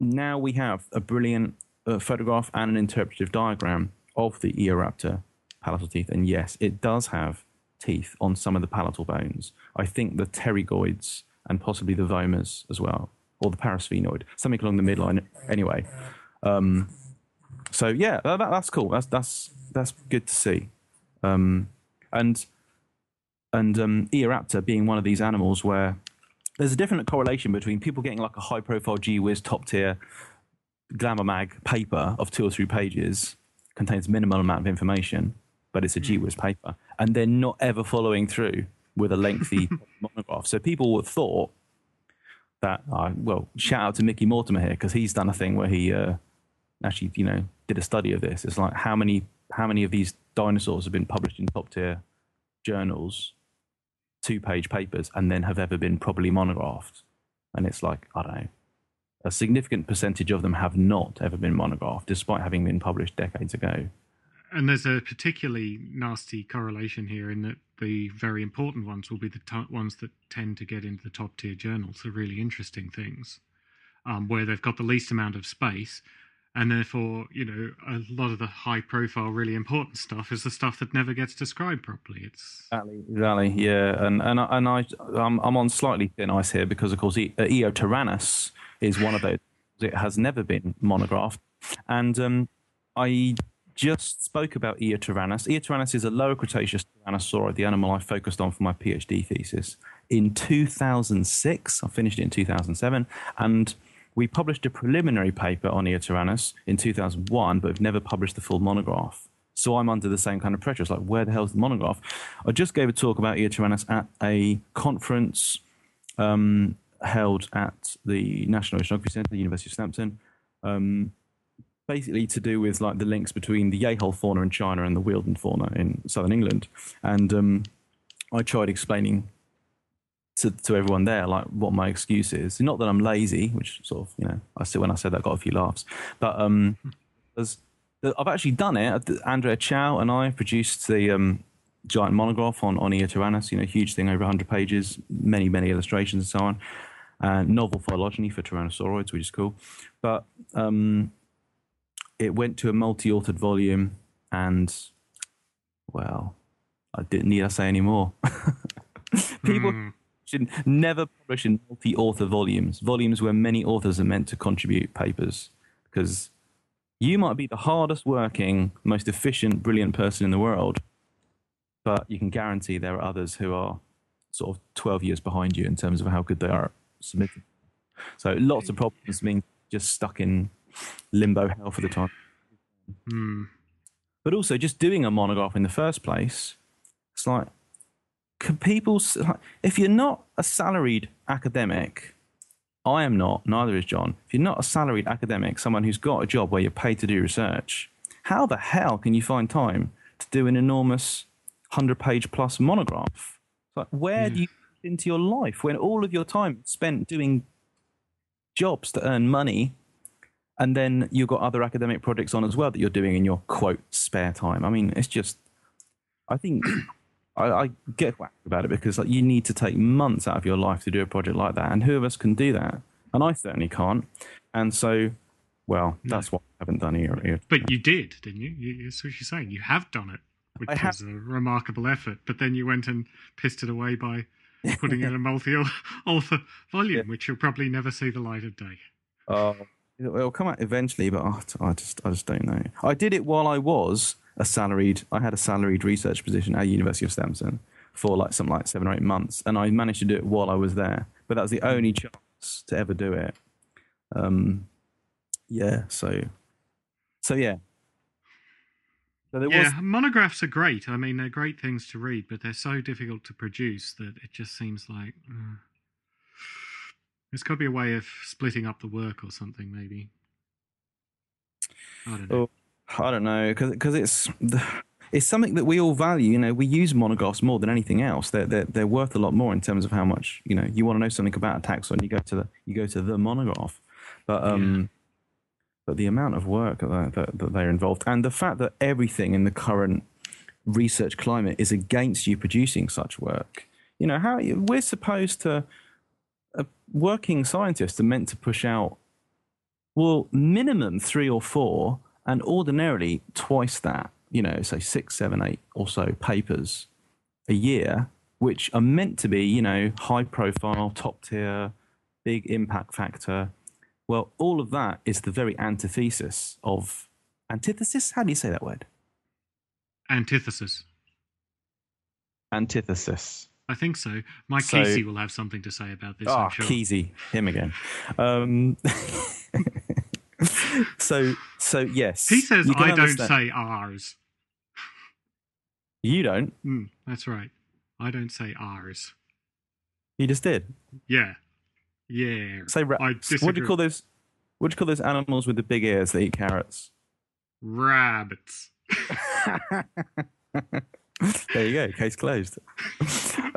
now we have a brilliant uh, photograph and an interpretive diagram of the Eoraptor palatal teeth. And yes, it does have teeth on some of the palatal bones. I think the pterygoids and possibly the vomers as well, or the parasphenoid, something along the midline. Anyway, um, so yeah, that, that- that's cool. That's that's that's good to see. Um, and and um, Eoraptor being one of these animals where there's a definite correlation between people getting like a high profile G Wiz top tier Glamour Mag paper of two or three pages, contains minimal amount of information, but it's a G Wiz paper, and then not ever following through with a lengthy monograph. So people thought that, uh, well, shout out to Mickey Mortimer here because he's done a thing where he uh, actually, you know, did a study of this. It's like how many how many of these dinosaurs have been published in top tier journals, two page papers, and then have ever been properly monographed? And it's like I don't know, a significant percentage of them have not ever been monographed, despite having been published decades ago. And there's a particularly nasty correlation here in that the very important ones will be the t- ones that tend to get into the top tier journals, the really interesting things, um, where they've got the least amount of space. And therefore, you know, a lot of the high profile, really important stuff is the stuff that never gets described properly. It's Exactly, exactly, yeah, and and and I I'm, I'm on slightly thin ice here because of course e- uh, Eotyrannus is one of those. It has never been monographed, and um, I just spoke about Eotyrannus. Eotyrannus is a lower Cretaceous tyrannosaurid, the animal I focused on for my PhD thesis in 2006. I finished it in 2007, and we published a preliminary paper on Eotyrannus in 2001, but we've never published the full monograph. So I'm under the same kind of pressure. It's like, where the hell's the monograph? I just gave a talk about Eotyrannus at a conference um, held at the National Oceanography Centre, the University of Southampton, um, basically to do with like the links between the Jehol fauna in China and the Wealden fauna in southern England. And um, I tried explaining to, to everyone there like what my excuse is. Not that I'm lazy, which sort of you know I said when I said that got a few laughs, but um, I've actually done it. Andrea Cau and I produced the um, giant monograph on on Eotyrannus. You know, huge thing over 100 pages, many many illustrations and so on. And novel phylogeny for tyrannosauroids, which is cool. But um, it went to a multi-authored volume, and well, I didn't need to say any more. People Hmm. should never publish in multi-author volumes, volumes where many authors are meant to contribute papers, because you might be the hardest working, most efficient, brilliant person in the world, but you can guarantee there are others who are sort of 12 years behind you in terms of how good they are at submitting. So lots of problems mean just stuck in limbo hell for the time. Hmm. But also just doing a monograph in the first place, it's like, can people, if you're not a salaried academic, I am not, neither is John. If you're not a salaried academic, someone who's got a job where you're paid to do research, how the hell can you find time to do an enormous 100 page plus monograph? It's like, where do you into your life when all of your time is spent doing jobs to earn money and then you've got other academic projects on as well that you're doing in your quote spare time. I mean, it's just, I think I, I get whacked about it because like, you need to take months out of your life to do a project like that, and who of us can do that? And I certainly can't. And so, well, that's what I haven't done here. here. But you did, didn't you? you that's what you're saying. You have done it, which I have- is a remarkable effort. But then you went and pissed it away by putting in a multi-author volume, which you'll probably never see the light of day. Uh, it'll come out eventually, but I, just, I just don't know. I did it while I was a salaried. I had a salaried research position at University of Stamford for like something like seven or eight months, and I managed to do it while I was there. But that was the only chance to ever do it. Um, yeah. So, so yeah. So there was Yeah, monographs are great. I mean, they're great things to read, but they're so difficult to produce that it just seems like uh, there's got to be a way of splitting up the work or something, maybe. I don't know. Oh, I don't know because it's it's something that we all value. You know, we use monographs more than anything else. They're, they're they're worth a lot more in terms of how much you know. You want to know something about a taxon, you go to the you go to the monograph. But um, but the amount of work that, that that they're involved and the fact that everything in the current research climate is against you producing such work. You know how we're supposed to. Uh, working scientists are meant to push out well, minimum three or four, and ordinarily twice that, you know, say six, seven, eight or so papers a year, which are meant to be, you know, high profile, top tier, big impact factor. Well, all of that is the very antithesis of antithesis. How do you say that word? Antithesis. Antithesis. I think so. Mike So- Keesey will have something to say about this. Oh, I'm sure. Keesey, him again. Um, so, so yes. He says, "I don't say ours." You don't. Hmm, that's right. I don't say ours. You just did. Yeah, yeah. Say ra- I what do you call those? What do you call those animals with the big ears that eat carrots? Rabbits. there you go. Case closed.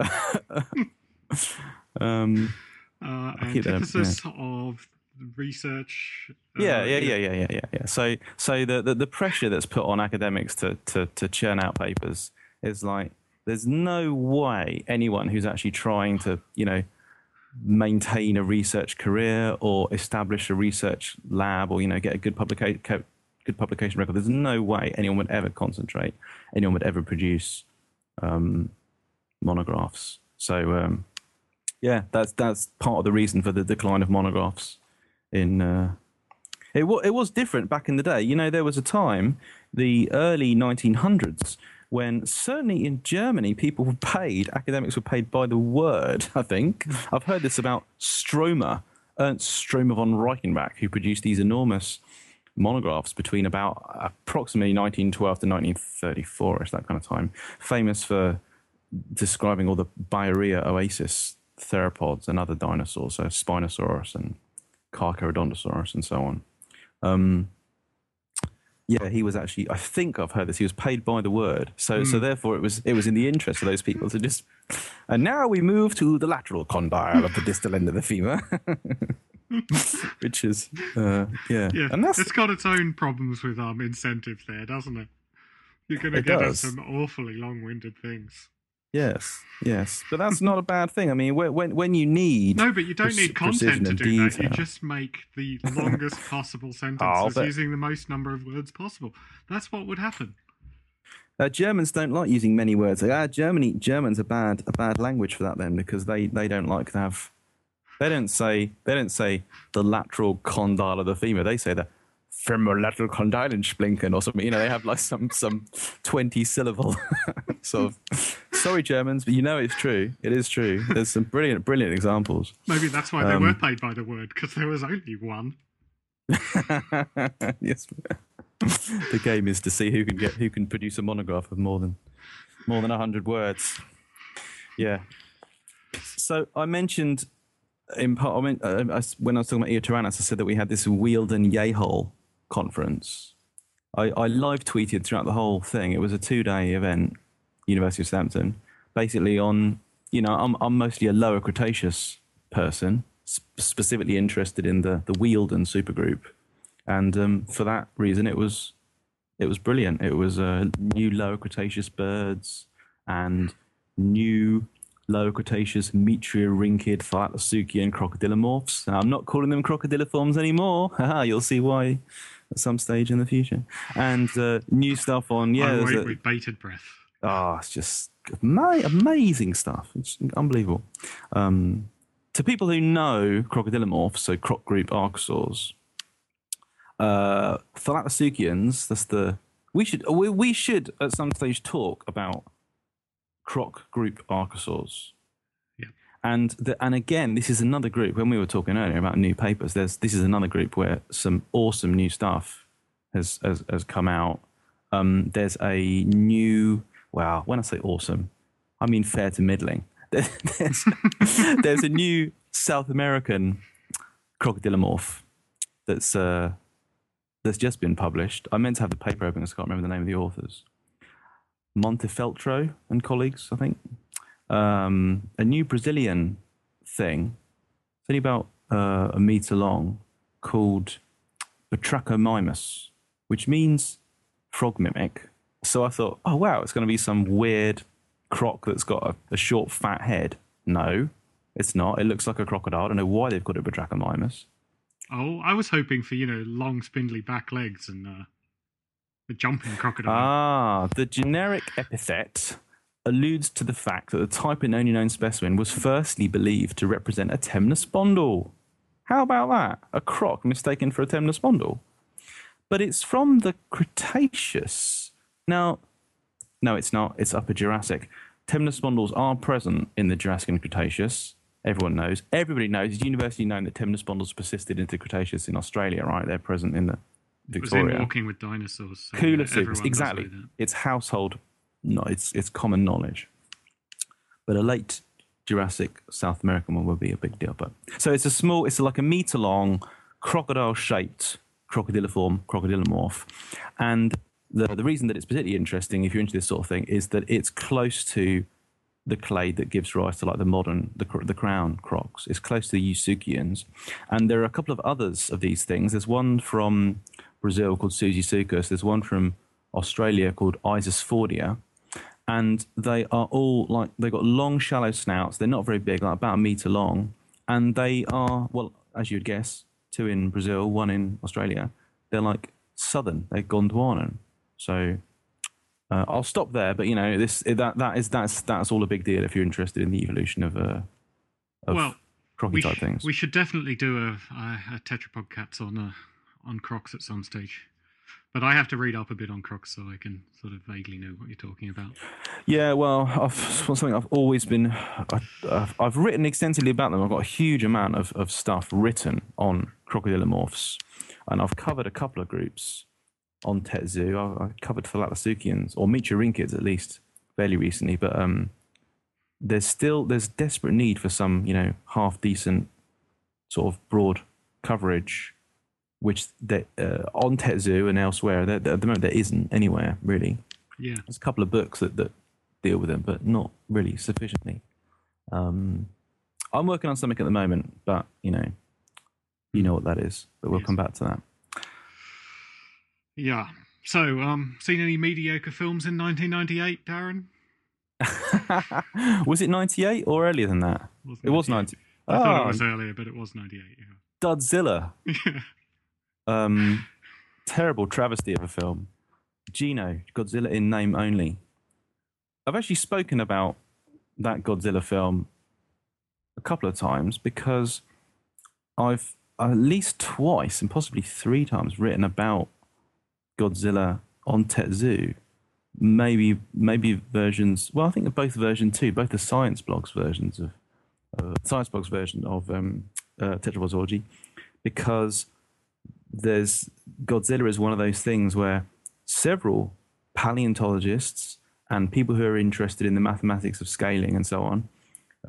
um, Uh, keep that up, antithesis of research. uh, yeah, yeah, yeah, yeah, yeah, yeah, yeah. So, so the, the the pressure that's put on academics to to to churn out papers is like there's no way anyone who's actually trying to you know maintain a research career or establish a research lab or you know get a good publication good publication record. There's no way anyone would ever concentrate, anyone would ever produce um, monographs. So um, yeah, that's that's part of the reason for the decline of monographs. In uh, it wa- it was different back in the day. You know, there was a time, the early 1900s, when certainly in Germany people were paid, academics were paid by the word. I think I've heard this about Stromer, Ernst Stromer von Reichenbach, who produced these enormous monographs between about approximately 1912 to 1934, ish that kind of time, famous for describing all the Bahariya oasis theropods and other dinosaurs, so Spinosaurus and Carcharodontosaurus and so on. Um, yeah, he was actually. I think I've heard this. He was paid by the word, so so therefore it was it was in the interest of those people to just. And now we move to the lateral condyle of the distal end of the femur, which is uh, yeah, Yeah, and that's it's got its own problems with um incentives there, doesn't it? You're going to get does. some awfully long-winded things. Yes, yes, but that's not a bad thing. I mean, when when, when you need No, but you don't need content to do that. You. Oh, just make the longest possible sentences but- using the most number of words possible. That's what would happen. Uh, Germans don't like using many words. Like, ah, Germany, German's a bad a bad language for that then because they, they don't like to have. They don't say they don't say the lateral condyle of the femur. They say the femorolateral condylensplinken or something. You know, they have like some some twenty syllable sort of. Sorry, Germans, but you know it's true. It is true. There's some brilliant brilliant examples. Maybe that's why they Um, were paid by the word because there was only one. yes. the game is to see who can get who can produce a monograph of more than more than hundred words. Yeah. So I mentioned in part I mean, uh, I when I was talking about Eotyrannus, I said that we had this Wealden Jehol conference. I, I live tweeted throughout the whole thing. It was a two day event, University of Southampton, basically on, you know, I'm, I'm mostly a lower Cretaceous person, sp- specifically interested in the, the Wealden supergroup. And um, for that reason, it was it was brilliant. It was uh, new lower Cretaceous birds and new lower Cretaceous Metriorhynchid Thalattosuchian crocodilomorphs. Now, I'm not calling them crocodiliforms anymore. You'll see why at some stage in the future. And uh, new stuff on yeah, I there's wait a- with bated breath. Oh, it's just ama- amazing stuff. It's unbelievable. Um, to people who know crocodilomorphs, so croc group archosaurs, uh, that's the. We should, we, we should at some stage talk about croc group archosaurs. And the, and again, this is another group. When we were talking earlier about new papers, there's this is another group where some awesome new stuff has has, has come out. Um, there's a new. Wow, when I say awesome, I mean fair to middling. There's, there's a new South American crocodilomorph that's uh, that's just been published. I meant to have the paper open, I can't remember the name of the authors. Montefeltro and colleagues, I think. Um, a new Brazilian thing, it's only about uh, a meter long, called Batrachomimus, which means frog mimic. So I thought, oh wow, it's going to be some weird croc that's got a, a short, fat head. No, it's not. It looks like a crocodile. I don't know why they've called it Batrachomimus. Oh, I was hoping for you know long, spindly back legs and uh, a jumping crocodile. Ah, the generic epithet alludes to the fact that the type in only known specimen was firstly believed to represent a temnospondyl. How about that? A croc mistaken for a temnospondyl. But it's from the Cretaceous. Now, no, it's not. It's Upper Jurassic. Temnospondyls are present in the Jurassic and Cretaceous. Everyone knows. Everybody knows. It's universally known that temnospondyls persisted into Cretaceous in Australia, right? They're present in the Victoria. it was in Walking with Dinosaurs. So Cooler yeah, exactly. It's household, no, it's it's common knowledge. But a late Jurassic South American one would be a big deal. But so it's a small, it's like a meter long, crocodile shaped crocodiliform crocodilomorph, and the the reason that it's particularly interesting, if you're into this sort of thing, is that it's close to the clade that gives rise to like the modern the the crown crocs. It's close to the Eusuchians, and there are a couple of others of these things. There's one from Brazil called Susisuchus. There's one from Australia called Isisfordia, and they are all like they've got long, shallow snouts. They're not very big, like about a meter long, and they are well, as you'd guess, two in Brazil, one in Australia. They're like southern. They're Gondwanan. So uh, I'll stop there. But you know, this that that is that's that's all a big deal if you're interested in the evolution of uh, of Well, crocky we, type sh- things. we should definitely do a, a, a tetrapod cats on uh, on crocs at some stage. But I have to read up a bit on crocs so I can sort of vaguely know what you're talking about. Yeah, well, I've, something I've always been. I, I've, I've written extensively about them. I've got a huge amount of, of stuff written on crocodilomorphs, and I've covered a couple of groups on TetZoo. I, I covered Thalattosuchians or Metriorhynchids at least fairly recently, but um, there's still there's desperate need for some you know half decent sort of broad coverage, which that uh, on TetZoo and elsewhere at the moment there isn't anywhere really. Yeah. There's a couple of books that, that deal with them, but not really sufficiently. Um, I'm working on something at the moment, but you know, you know what that is. But we'll Yes. come back to that. Yeah. So, um, seen any mediocre films in 1998, Darren? was it 98 or earlier than that? It was 98. 90. I thought Oh, it was earlier, but it was 98. Yeah. Dudzilla. Um, terrible travesty of a film. Gino, Godzilla in name only. I've actually spoken about that Godzilla film a couple of times because I've at least twice and possibly three times written about Godzilla on TetZoo. Maybe, maybe versions. Well, I think of both version two, both the science blogs versions of uh, science blogs version of um, uh, Tetrapods because there's Godzilla is one of those things where several paleontologists and people who are interested in the mathematics of scaling and so on,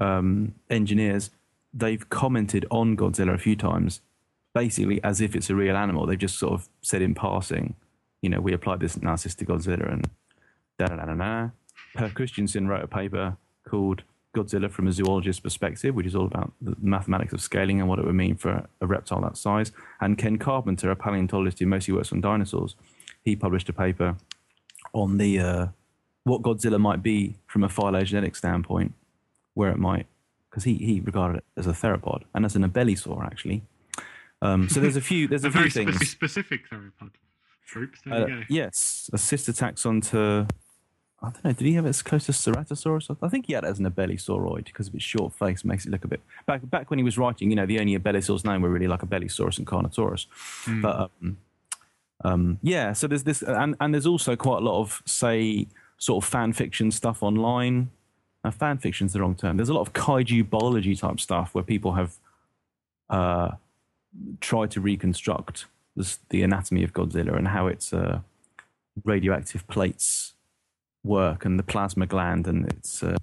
um, engineers, they've commented on Godzilla a few times, basically as if it's a real animal. They've just sort of said in passing, you know, we applied this analysis to Godzilla and da da da da da. Per Christiansen wrote a paper called Godzilla from a zoologist's perspective, which is all about the mathematics of scaling and what it would mean for a reptile that size. And Ken Carpenter, a paleontologist who mostly works on dinosaurs, he published a paper on the uh, what Godzilla might be from a phylogenetic standpoint, where it might, because he, he regarded it as a theropod and as an abelisaur actually. Um, so there's a few there's a, a few very things. spe- specific theropod. Troops, there Uh, yes, a sister taxon to. I don't know. Did he have it as close to Ceratosaurus? I think he had it as an abelisauroid because of its short face makes it look a bit. Back back when he was writing, you know, the only abelisaurs known were really like Abelisaurus and Carnotaurus. Hmm. But um, um, yeah, so there's this, and and there's also quite a lot of say sort of fan fiction stuff online. Uh, fan fiction's the wrong term. There's a lot of kaiju biology type stuff where people have uh, tried to reconstruct this, the anatomy of Godzilla and how its uh, radioactive plates work and the plasma gland and it's uh,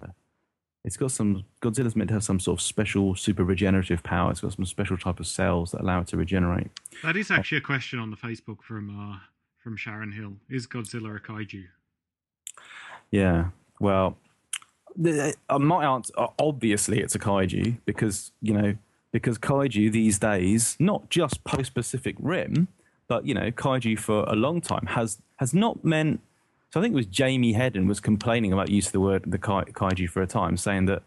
it's got some Godzilla's meant to have some sort of special super regenerative power. It's got some special type of cells that allow it to regenerate. That is actually a question on the Facebook from uh, from Sharon Hill. Is Godzilla a kaiju? Yeah. Well, the, uh, my answer obviously it's a kaiju because you know because kaiju these days not just post Pacific Rim, but you know kaiju for a long time has has not meant. So I think it was Jamie Headden was complaining about use of the word the kai, kaiju for a time, saying that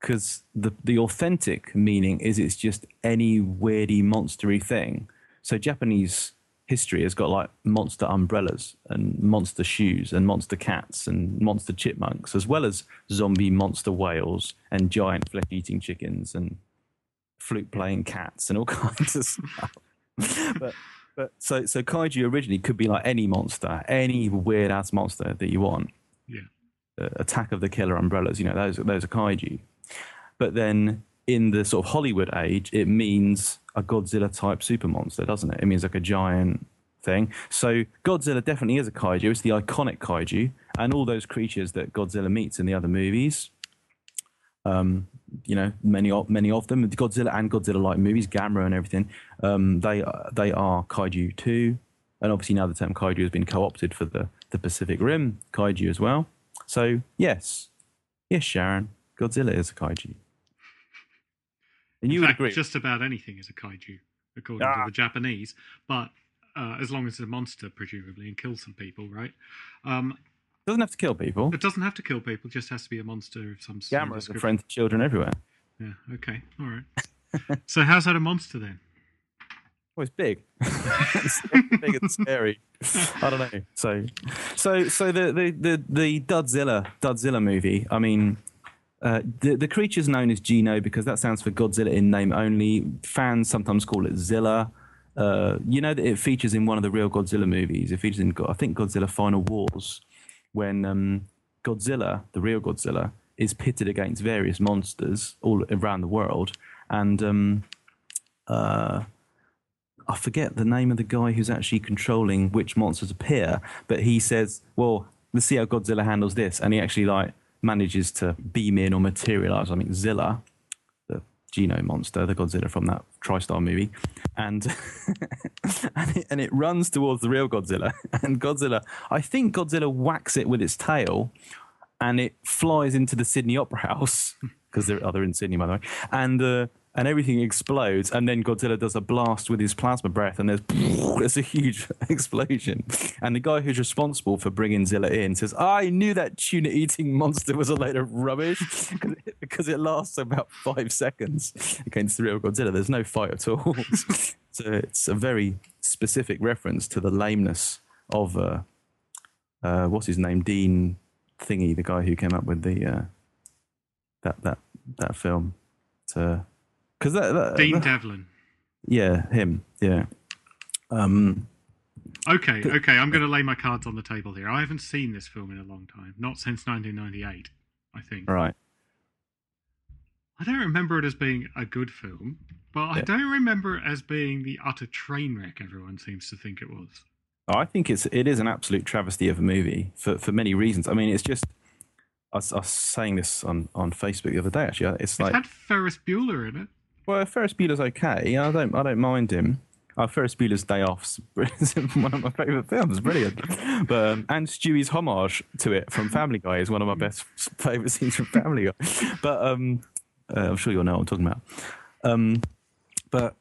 because the the authentic meaning is it's just any weirdy monstery thing. So Japanese history has got like monster umbrellas and monster shoes and monster cats and monster chipmunks, as well as zombie monster whales and giant flesh eating chickens and flute playing cats and all kinds of stuff. but but so so kaiju originally could be like any monster, any weird ass monster that you want. Yeah. Uh, Attack of the Killer Umbrellas, you know, those those are kaiju. But then in the sort of Hollywood age, it means a Godzilla type super monster, doesn't it? It means like a giant thing. So Godzilla definitely is a kaiju. It's the iconic kaiju, and all those creatures that Godzilla meets in the other movies. Um, you know, many of many of them, Godzilla and Godzilla-like movies, Gamera and everything. Um, they are- they are kaiju too, and obviously now the term kaiju has been co-opted for the the Pacific Rim kaiju as well. So yes, yes, Sharon, Godzilla is a kaiju. And you In would fact, agree. just about anything is a kaiju, according Ah. to the Japanese. But uh, as long as it's a monster, presumably, and kills some people, right? Um, doesn't have to kill people. it doesn't have to kill people; just has to be a monster of some some Gamera's a friend to children everywhere. Yeah. Okay. All right. so how's that a monster then? Oh, it's big. it's big and scary. I don't know. So, so, so the the the, the Dudzilla Dudzilla movie. I mean, uh, the the creature's known as Geno because that stands for Godzilla in name only. Fans sometimes call it Zilla. Uh, you know that it features in one of the real Godzilla movies. It features in I think Godzilla Final Wars when um, Godzilla, the real Godzilla, is pitted against various monsters all around the world, and um, uh, I forget the name of the guy who's actually controlling which monsters appear, but he says, "Well, let's see how Godzilla handles this," and he actually like manages to beam in or materialize. I mean, Zilla, Geno monster, the Godzilla from that TriStar movie, and and, it, and it runs towards the real Godzilla, and Godzilla, I think Godzilla whacks it with its tail, and it flies into the Sydney Opera House because they're, oh, in Sydney by the way, and uh, and everything explodes, and then Godzilla does a blast with his plasma breath, and there's there's a huge explosion, and the guy who's responsible for bringing Zilla in says, "I knew that tuna eating monster was a load of rubbish because it lasts about five seconds against the real Godzilla. There's no fight at all." so it's a very specific reference to the lameness of uh, uh, what's his name, Dean Thingy, the guy who came up with the uh, that that that film. To because that, that Dean that- Devlin. yeah, him, yeah. Um, Okay, okay, I'm going to lay my cards on the table here. I haven't seen this film in a long time, not since 1998, I think. right. I don't remember it as being a good film, but I don't remember it as being the utter train wreck everyone seems to think it was. I think it's it is an absolute travesty of a movie for for many reasons. I mean, it's just. I was, I was saying this on, on Facebook the other day. Actually, it's like It had Ferris Bueller in it. Well, Ferris Bueller's okay. I don't I don't mind him. Oh, Ferris Bueller's Day Off's is one of my favourite films. Brilliant. But um, and Stewie's homage to it from Family Guy is one of my best favourite scenes from Family Guy. But um, uh, I'm sure you'll know what I'm talking about. Um, but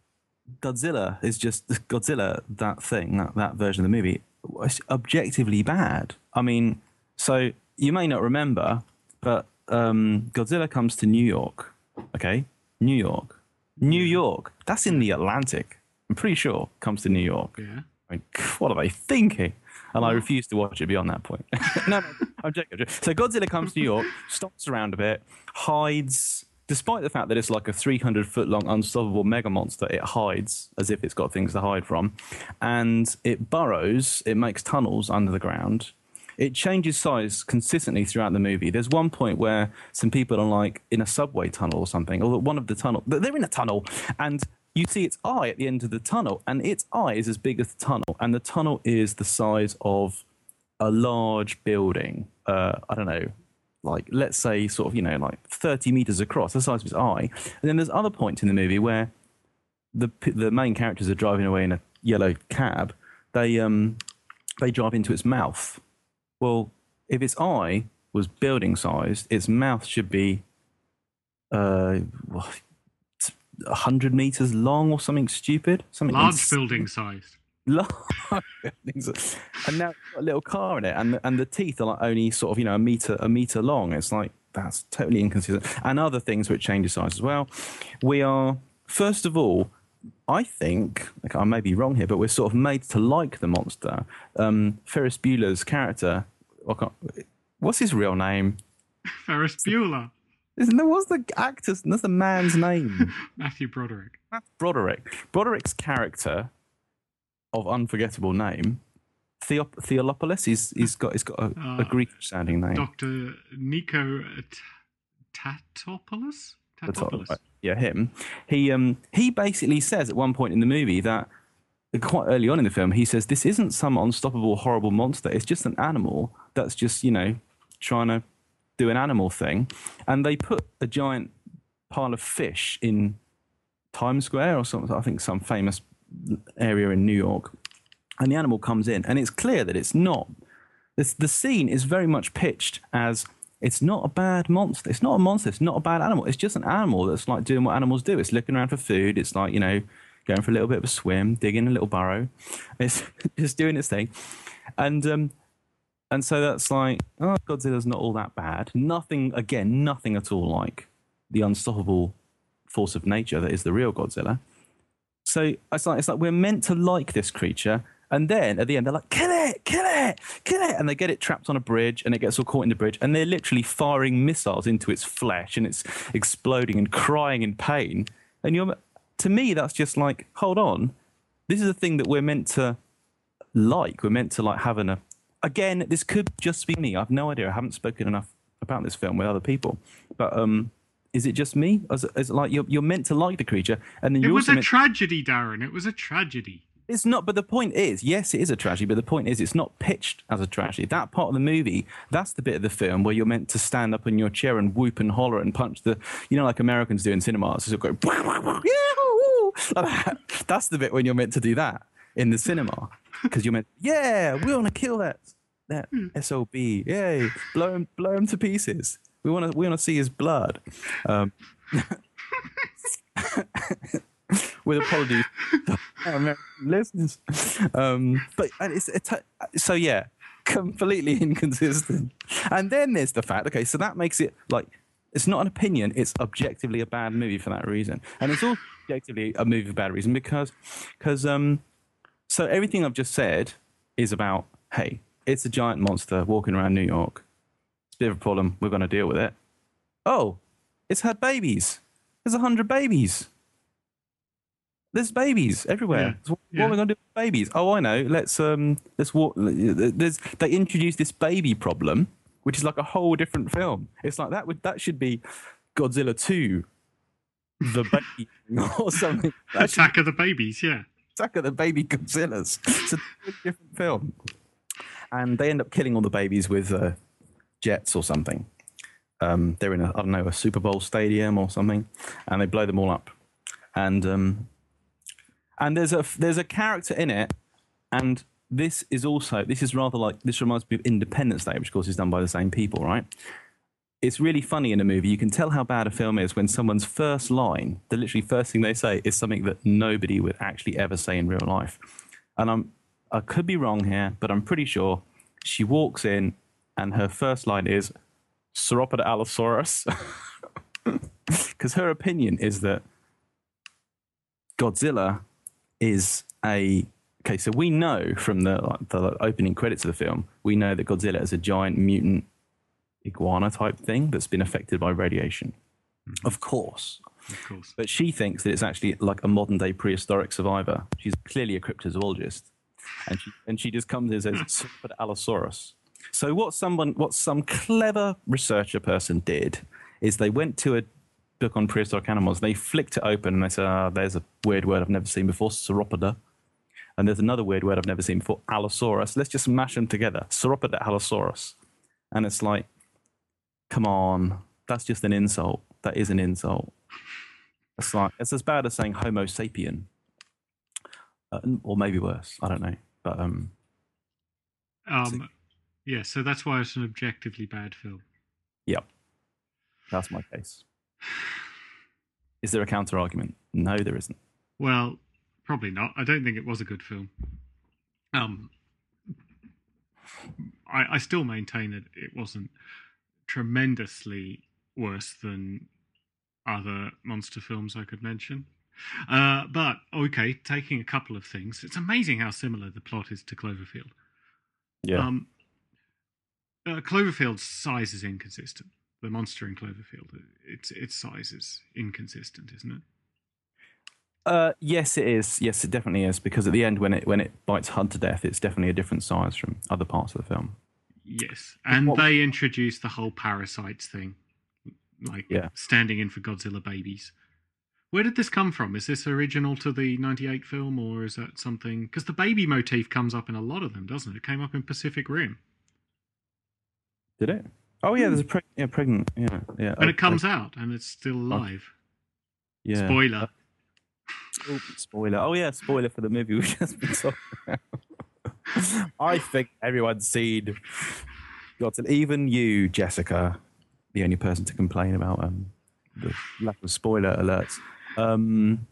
Godzilla is just Godzilla. That thing, that, that version of the movie, was objectively bad. I mean, so you may not remember, but um, Godzilla comes to New York. Okay, New York, New York. That's in the Atlantic. I'm pretty sure comes to New York. Yeah. I mean, what are they thinking? And I refuse to watch it beyond that point. no, no, I'm joking. So Godzilla comes to New York, stops around a bit, hides. Despite the fact that it's like a 300 foot long unstoppable mega monster, it hides as if it's got things to hide from. And it burrows, it makes tunnels under the ground. It changes size consistently throughout the movie. There's one point where some people are like in a subway tunnel or something, or one of the tunnel. They're in a tunnel, and you see its eye at the end of the tunnel, and its eye is as big as the tunnel, and the tunnel is the size of a large building. Uh, I don't know, like let's say sort of you know like 30 meters across, the size of its eye. And then there's other points in the movie where the the main characters are driving away in a yellow cab. They um they drive into its mouth. Well, if its eye was building sized, its mouth should be uh. 100 meters long or something stupid. Something Large ins- building sized. large buildings. And now it's got a little car in it, and the, and the teeth are like only sort of you know a meter a meter long. It's like that's totally inconsistent. And other things which change size as well. We are first of all. I think like, I may be wrong here, but we're sort of made to like the monster. Um, Ferris Bueller's character, what's his real name? Ferris Bueller. Isn't there? What's the actor's? That's the man's name. Matthew Broderick. Broderick. Broderick's character of unforgettable name, Theop- Theolopoulos. He's he's got he's got a, Uh, a Greek sounding name. Dr. Nico Tatopoulos? Tatopoulos. Yeah, him. He um he basically says at one point in the movie that quite early on in the film he says this isn't some unstoppable horrible monster. It's just an animal that's just you know trying to do an animal thing, and they put a giant pile of fish in Times Square or something. I think some famous area in New York, and the animal comes in, and it's clear that it's not. This, the scene is very much pitched as it's not a bad monster. It's not a monster. It's not a bad animal. It's just an animal that's like doing what animals do. It's looking around for food. It's like you know going for a little bit of a swim, digging a little burrow. It's just doing its thing, and um, and so that's like oh, Godzilla's not all that bad. Nothing again, nothing at all like the unstoppable force of nature that is the real Godzilla. So it's like it's like we're meant to like this creature, and then at the end they're like, kill it, kill it, kill it, and they get it trapped on a bridge, and it gets all caught in the bridge, and they're literally firing missiles into its flesh, and it's exploding and crying in pain. And you're, to me, that's just like, hold on, this is a thing that we're meant to like. We're meant to like having a. Again, this could just be me. I've no idea. I haven't spoken enough about this film with other people, but um. Is it just me? Is it, is it like you're, you're meant to like the creature, and then It you're was a meant tragedy, Darren. It was a tragedy. It's not, but the point is, yes, it is a tragedy, but the point is, it's not pitched as a tragedy. That part of the movie, that's the bit of the film where you're meant to stand up in your chair and whoop and holler and punch the, you know, like Americans do in cinemas, so go, that. That's the bit when you're meant to do that in the cinema because you're meant, yeah, we want to kill that that sob, yay, blow him, blow him to pieces. We want to, we want to see his blood. Um, with apologies American listeners. Um, but it's, so yeah, completely inconsistent. And then there's the fact. Okay, so that makes it like it's not an opinion; it's objectively a bad movie for that reason, and it's also objectively a movie for bad reason because because um so everything I've just said is about hey, it's a giant monster walking around New York. It's a bit of a problem. We're going to deal with it. Oh, it's had babies. There's a hundred babies. There's babies everywhere. Yeah, what yeah. are we going to do with babies? Oh, I know. Let's um, let's walk. There's they introduced this baby problem, which is like a whole different film. It's like that would that should be Godzilla two, the baby or something. That should Attack of the Babies, yeah. Attack of the Baby Godzillas. It's a different film. And they end up killing all the babies with uh, jets or something. Um, they're in a, I don't know, a Super Bowl stadium or something, and they blow them all up. And um, And there's a there's a character in it, and this is also this is rather like this reminds me of Independence Day, which of course is done by the same people, right? It's really funny in a movie. You can tell how bad a film is when someone's first line, the literally first thing they say, is something that nobody would actually ever say in real life. And I'm I could be wrong here, but I'm pretty sure she walks in and her first line is Sauropoda Allosaurus. Because her opinion is that Godzilla is a okay. So we know from the like, the opening credits of the film, we know that Godzilla is a giant mutant iguana type thing that's been affected by radiation. Hmm. Of course, Of course. but she thinks that it's actually like a modern day prehistoric survivor. She's clearly a cryptozoologist, and she and she just comes in and says Sauropoda Allosaurus. So what someone, what some clever researcher person did is they went to a book on prehistoric animals. They flicked it open and they said, ah, "There's a weird word I've never seen before, Sauropoda." And there's another weird word I've never seen before, Allosaurus. Let's just mash them together, Sauropoda Allosaurus. And it's like, come on, that's just an insult. That is an insult. It's like it's as bad as saying Homo sapien, uh, or maybe worse. I don't know. But um, Um, yeah, so that's why it's an objectively bad film. yep, that's my case. Is there a counter argument? No, there isn't. Well, probably not. I don't think it was a good film. Um, I, I still maintain that it wasn't tremendously worse than other monster films I could mention. Uh, but okay, taking a couple of things, it's amazing how similar the plot is to Cloverfield. Yeah, Um, uh, Cloverfield's size is inconsistent. The monster in Cloverfield, its its size is inconsistent, isn't it? uh, yes, it is. Yes, it definitely is. Because at the end, when it when it bites Hud to death, it's definitely a different size from other parts of the film. Yes, and what- they introduced the whole parasites thing, like Yeah. standing in for Godzilla babies. Where did this come from? Is this original to the '98 film, or is that something? Because the baby motif comes up in a lot of them, doesn't it? It came up in Pacific Rim, Did it? Oh yeah, there's a preg- yeah, pregnant. Yeah, yeah. and uh, it comes out, and it's still alive. yeah. Spoiler. Oh, spoiler. Oh yeah, spoiler for the movie we've just been talking about. I think everyone's seen Godzilla. Even you, Jessica, the only person to complain about um, the lack of spoiler alerts. Um,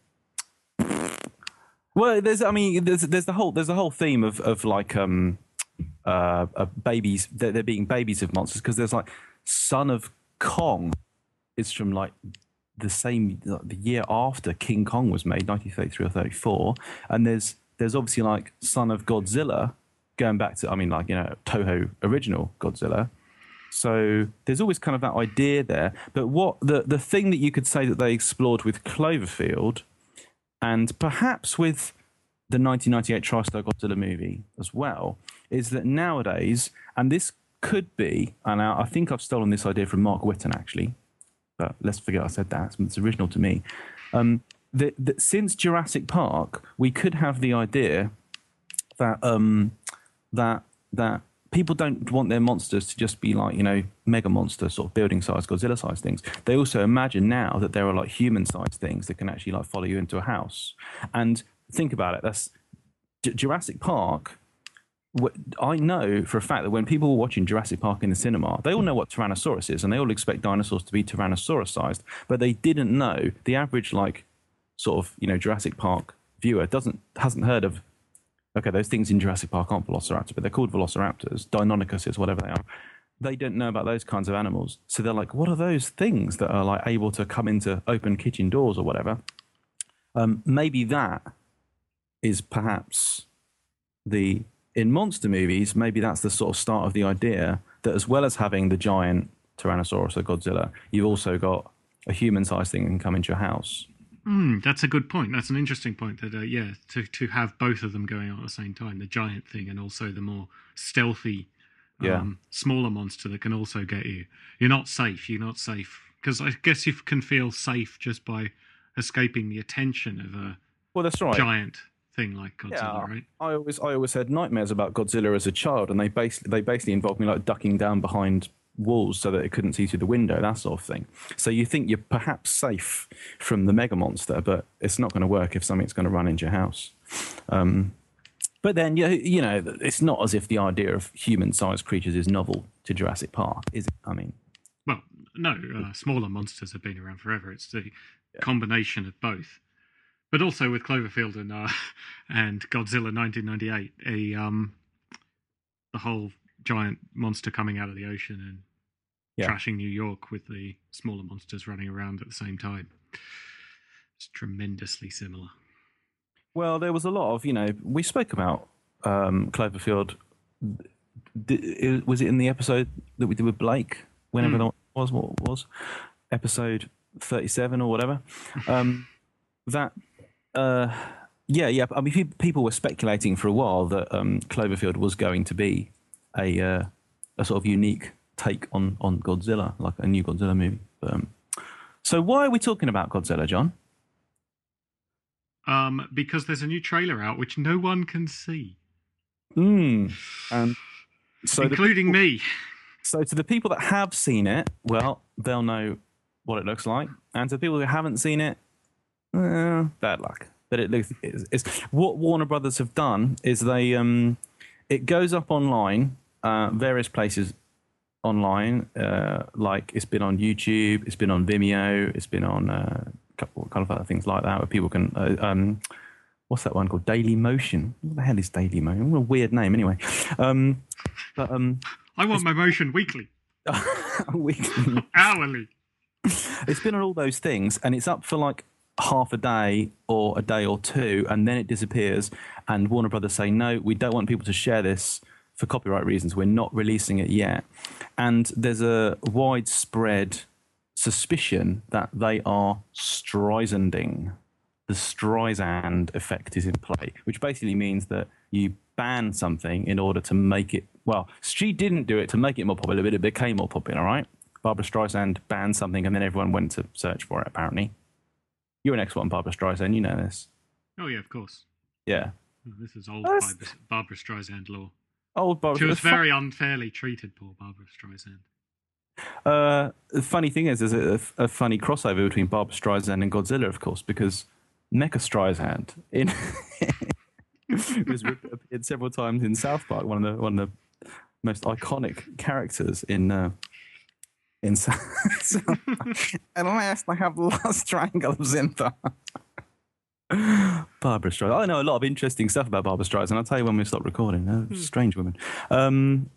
well, there's. I mean, there's there's the whole there's the whole theme of of like um uh, uh babies. They're, they're being babies of monsters because there's like Son of Kong is from like the same the year after King Kong was made, 1933 or 34, and there's there's obviously like Son of Godzilla going back to I mean like you know Toho original Godzilla. So there's always kind of that idea there. But what the the thing that you could say that they explored with Cloverfield, and perhaps with the 1998 TriStar Godzilla movie as well, is that nowadays, and this could be, and I I think I've stolen this idea from Mark Witton actually, but let's forget I said that. It's original to me. Um, that, that since Jurassic Park, we could have the idea that um, that that people don't want their monsters to just be like you know mega monster sort of building size, Godzilla size things. They also imagine now that there are like human sized things that can actually like follow you into a house. And think about it. That's J- Jurassic Park I know for a fact that when people were watching Jurassic Park in the cinema, they all know what Tyrannosaurus is, and they all expect dinosaurs to be Tyrannosaurus sized, but they didn't know the average like sort of you know Jurassic Park viewer doesn't hasn't heard of. Okay, those things in Jurassic Park aren't velociraptors, but they're called velociraptors, Deinonychuses, whatever they are. They don't know about those kinds of animals, so they're like, "What are those things that are like able to come into open kitchen doors or whatever?" Um, maybe that is perhaps the in monster movies, maybe that's the sort of start of the idea that as well as having the giant Tyrannosaurus or Godzilla, you've also got a human-sized thing that can come into your house. Mm, that's a good point. That's an interesting point. That uh, yeah, to to have both of them going on at the same time, the giant thing and also the more stealthy, um, Yeah. smaller monster that can also get you. You're not safe. You're not safe because I guess you can feel safe just by escaping the attention of a Well, that's right. giant thing like Godzilla, Yeah. right? I always, I always had nightmares about Godzilla as a child, and they basically, they basically involved me like ducking down behind walls so that it couldn't see through the window, that sort of thing. So you think you're perhaps safe from the mega monster, but it's not going to work if something's going to run into your house. Um, but then, you, you know, it's not as if the idea of human-sized creatures is novel to Jurassic Park, is it? I mean, Well, no, uh, smaller monsters have been around forever. It's the combination of both. But also with Cloverfield and uh, and Godzilla 1998, a um, the whole giant monster coming out of the ocean and Yeah. trashing New York with the smaller monsters running around at the same time. It's tremendously similar. Well, there was a lot of, you know, we spoke about um, Cloverfield. D- it- was it in the episode that we did with Blake? Whenever Hmm. that was, what it was? Episode 37 or whatever. Um, that, uh, yeah, yeah. I mean, people were speculating for a while that um, Cloverfield was going to be a, uh, a sort of unique take on, on Godzilla, like a new Godzilla movie. Um, so, why are we talking about Godzilla, John? Um, because there's a new trailer out which no one can see, Hmm. And so including me. So to the people that have seen it, well, they'll know what it looks like, and to the people who haven't seen it, eh, bad luck. But it looks. It's, it's, what Warner Brothers have done is they um, it goes up online, uh, various places online. Uh, like it's been on YouTube, it's been on Vimeo, it's been on uh, a couple kind of other things like that, where people can. Uh, um, what's that one called? Daily Motion. What the hell is Daily Motion? What a weird name, anyway. Um, but um, I want my motion weekly, we can, hourly. it's been on all those things and it's up for like half a day or a day or two and then it disappears and warner brothers say no we don't want people to share this for copyright reasons we're not releasing it yet and there's a widespread suspicion that they are streisanding the Streisand effect is in play, which basically means that you ban something in order to make it. Well, she didn't do it to make it more popular, but it became more popular, right? Barbara Streisand banned something, and then everyone went to search for it. Apparently, you're an expert on Barbara Streisand. You know this. Oh yeah, of course. Yeah, This is old That's- Barbara, Streisand law. old Barbara. She was the fu- very unfairly treated, poor Barbara Streisand. Uh, the funny thing is, there's a, a funny crossover between Barbara Streisand and Godzilla, of course, because Mecha Streisand in was appeared several times in South Park, one of the one of the most iconic characters in uh, in South. South At last, I have the last triangle of the. Barbara Streisand. I know a lot of interesting stuff about Barbara Streisand. I'll tell you when we stop recording. Uh, Strange woman. Um,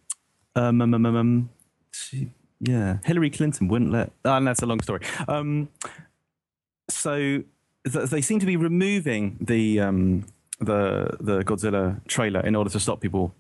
um, um, um, um, um, she- yeah, Hillary Clinton wouldn't let. Oh, and that's a long story. Um, so th- they seem to be removing the um, the the Godzilla trailer in order to stop people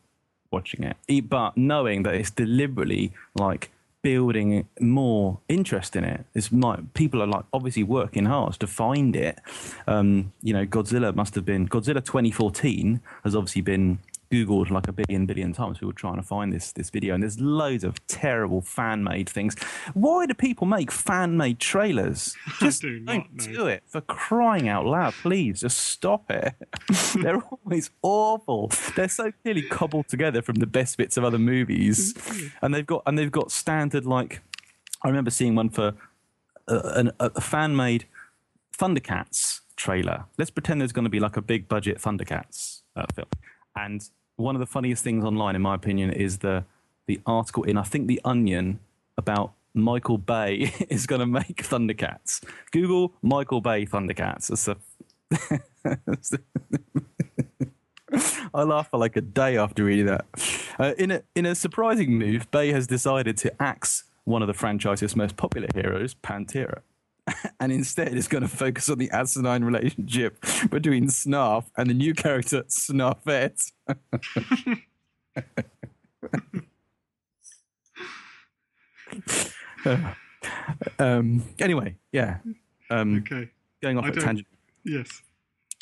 watching it, but knowing that it's deliberately like building more interest in it. It's like people are like obviously working hard to find it. Um, you know, Godzilla must have been Godzilla 2014 has obviously been googled like a billion billion times. People were trying to find this this video and there's loads of terrible fan made things. Why do people make fan made trailers just do don't not know. do it. For crying out loud please just stop it. They're always awful. They're so clearly cobbled together from the best bits of other movies. And they've got and they've got standard like i remember seeing one for a, a, a fan made thundercats trailer. Let's pretend there's going to be like a big budget thundercats uh, film and one of the funniest things online in my opinion is the the article in i think the onion about michael bay is going to make thundercats. Google michael bay thundercats. It's a I laughed for like a day after reading that. Uh, in a in a surprising move, Bay has decided to axe one of the franchise's most popular heroes, Pantera, and instead is going to focus on the asinine relationship between Snarf and the new character Snarfette. um, anyway, yeah. Um, Okay. going off I at a tangent. Yes.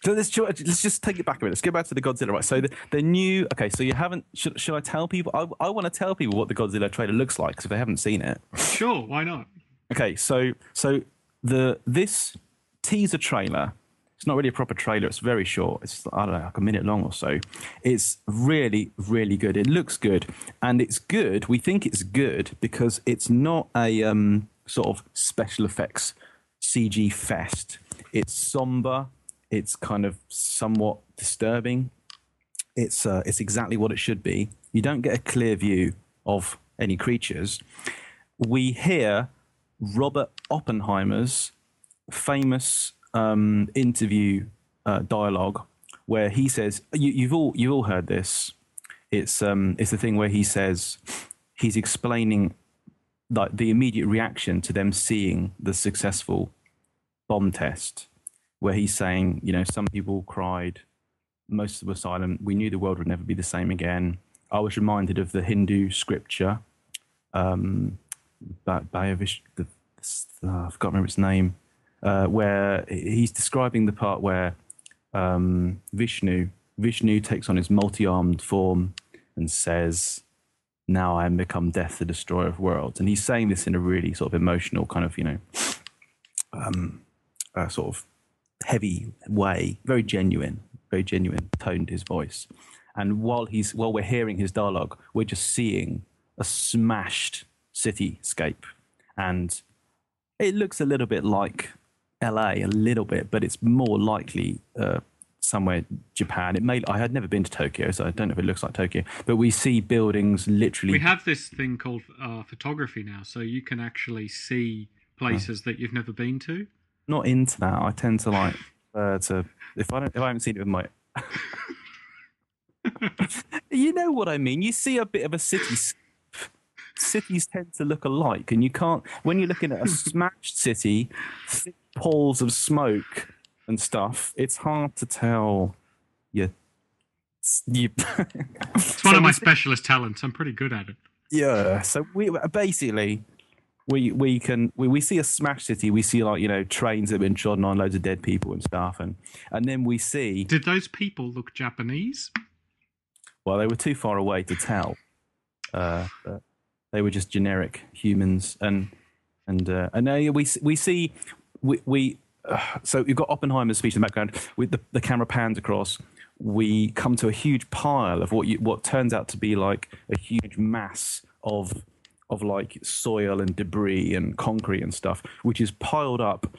So let's, let's just take it back a bit. Let's go back to the Godzilla. Right. So the, the new. Okay. So you haven't. Should, should I tell people? I, I want to tell people what the Godzilla trailer looks like because if they haven't seen it. Sure. Why not? Okay. So so the this teaser trailer It's not really a proper trailer. It's very short. It's I don't know, like a minute long or so. It's really, really good. It looks good, and it's good. We think it's good because it's not a um, sort of special effects CG fest. It's somber. It's kind of somewhat disturbing. It's uh, it's exactly what it should be. You don't get a clear view of any creatures. We hear Robert Oppenheimer's famous um, interview uh, dialogue where he says, you, have all you've all heard this. It's um, it's the thing where he says he's explaining like the immediate reaction to them seeing the successful bomb test, where he's saying, you know, some people cried, most were silent. We knew the world would never be the same again. I was reminded of the Hindu scripture, um, Bayavish, the, uh, I forgot to remember its name uh, where he's describing the part where um, Vishnu Vishnu takes on his multi-armed form and says, "Now I am become death, the destroyer of worlds." And he's saying this in a really sort of emotional, kind of you know, um, uh, sort of heavy way, very genuine, very genuine tone to his voice. And while he's while we're hearing his dialogue, we're just seeing a smashed cityscape, and it looks a little bit like LA a little bit, but it's more likely uh, somewhere Japan. It may. I had never been to Tokyo, so I don't know if it looks like Tokyo. But we see buildings literally. We have this thing called uh, photography now, so you can actually see places that you've never been to. Not into that. I tend to like uh, to if I don't if I haven't seen it with my. you know what I mean. You see a bit of a city cities tend to look alike, and you can't when you're looking at a smashed city, thick pools of smoke and stuff. It's hard to tell. You, you it's one so of my specialist talents. I'm pretty good at it. Yeah. So we basically we we can we, we see a smash city we see like you know trains that have been trodden on loads of dead people and stuff and and then we see did those people look japanese well they were too far away to tell uh, they were just generic humans and and uh, and uh, we we see we, we uh, so you've got Oppenheimer's speech in the background. With the, the camera pans across, we come to a huge pile of what you, what turns out to be like a huge mass of of like soil and debris and concrete and stuff, which is piled up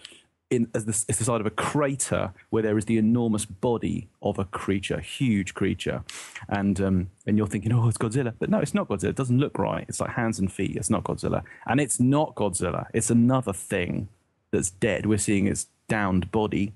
in as the, it's the side of a crater where there is the enormous body of a creature, huge creature, and um, and you're thinking, oh, it's Godzilla, but no, it's not Godzilla. It doesn't look right. It's like hands and feet. It's not Godzilla, and it's not Godzilla. It's another thing that's dead. We're seeing its downed body,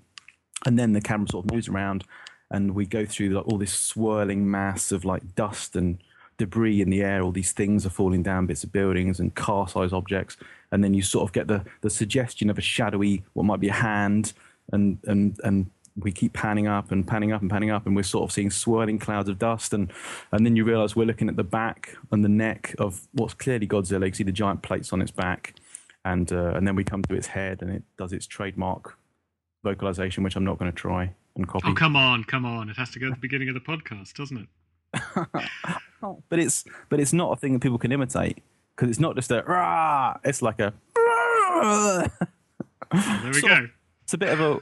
and then the camera sort of moves around, and we go through like, all this swirling mass of like dust and debris in the air. All these things are falling down, bits of buildings and car-sized objects, and then you sort of get the the suggestion of a shadowy, what might be a hand, and and and we keep panning up and panning up and panning up, and we're sort of seeing swirling clouds of dust, and and then you realise we're looking at the back and the neck of what's clearly Godzilla. You see the giant plates on its back, and uh, and then we come to its head and it does its trademark vocalization, which I'm not going to try and copy. Oh come on, come on! It has to go at the beginning of the podcast, doesn't it? but it's but it's not a thing that people can imitate because it's not just a rah. It's like a. There we go. it's a bit of a.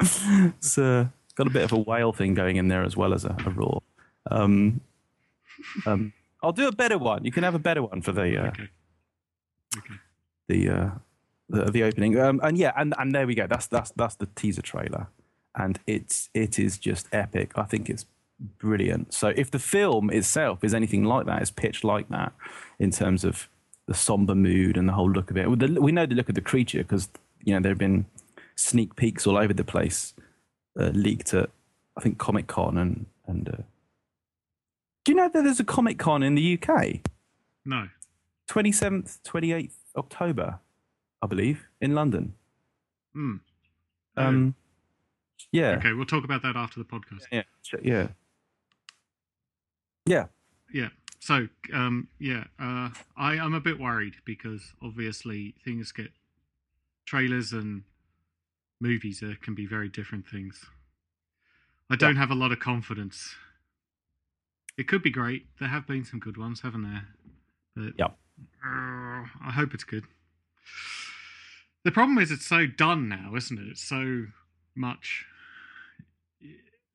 it's uh, got a bit of a whale thing going in there as well as a, a roar. Um, um, I'll do a better one. You can have a better one for the. Uh, okay okay. the uh, the, the opening. Um, and yeah, and, and there we go. That's that's that's the teaser trailer, and it's it is just epic. I think it's brilliant. So if the film itself is anything like that, is pitched like that in terms of the somber mood and the whole look of it. We know the look of the creature because you know there have been sneak peeks all over the place, uh, leaked at I think Comic Con and and. Uh, do you know that there's a Comic Con in the UK? No. 27th, 28th October, I believe, in London. Hmm. Um, yeah. Okay, we'll talk about that after the podcast. Yeah. Yeah. Yeah. Yeah. So, um, yeah, uh, I, I'm a bit worried because obviously things get trailers and movies uh, can be very different things. I don't yeah. have a lot of confidence. It could be great. There have been some good ones, haven't there? But yep. Uh, I hope it's good. The problem is it's so done now, isn't it? It's so much.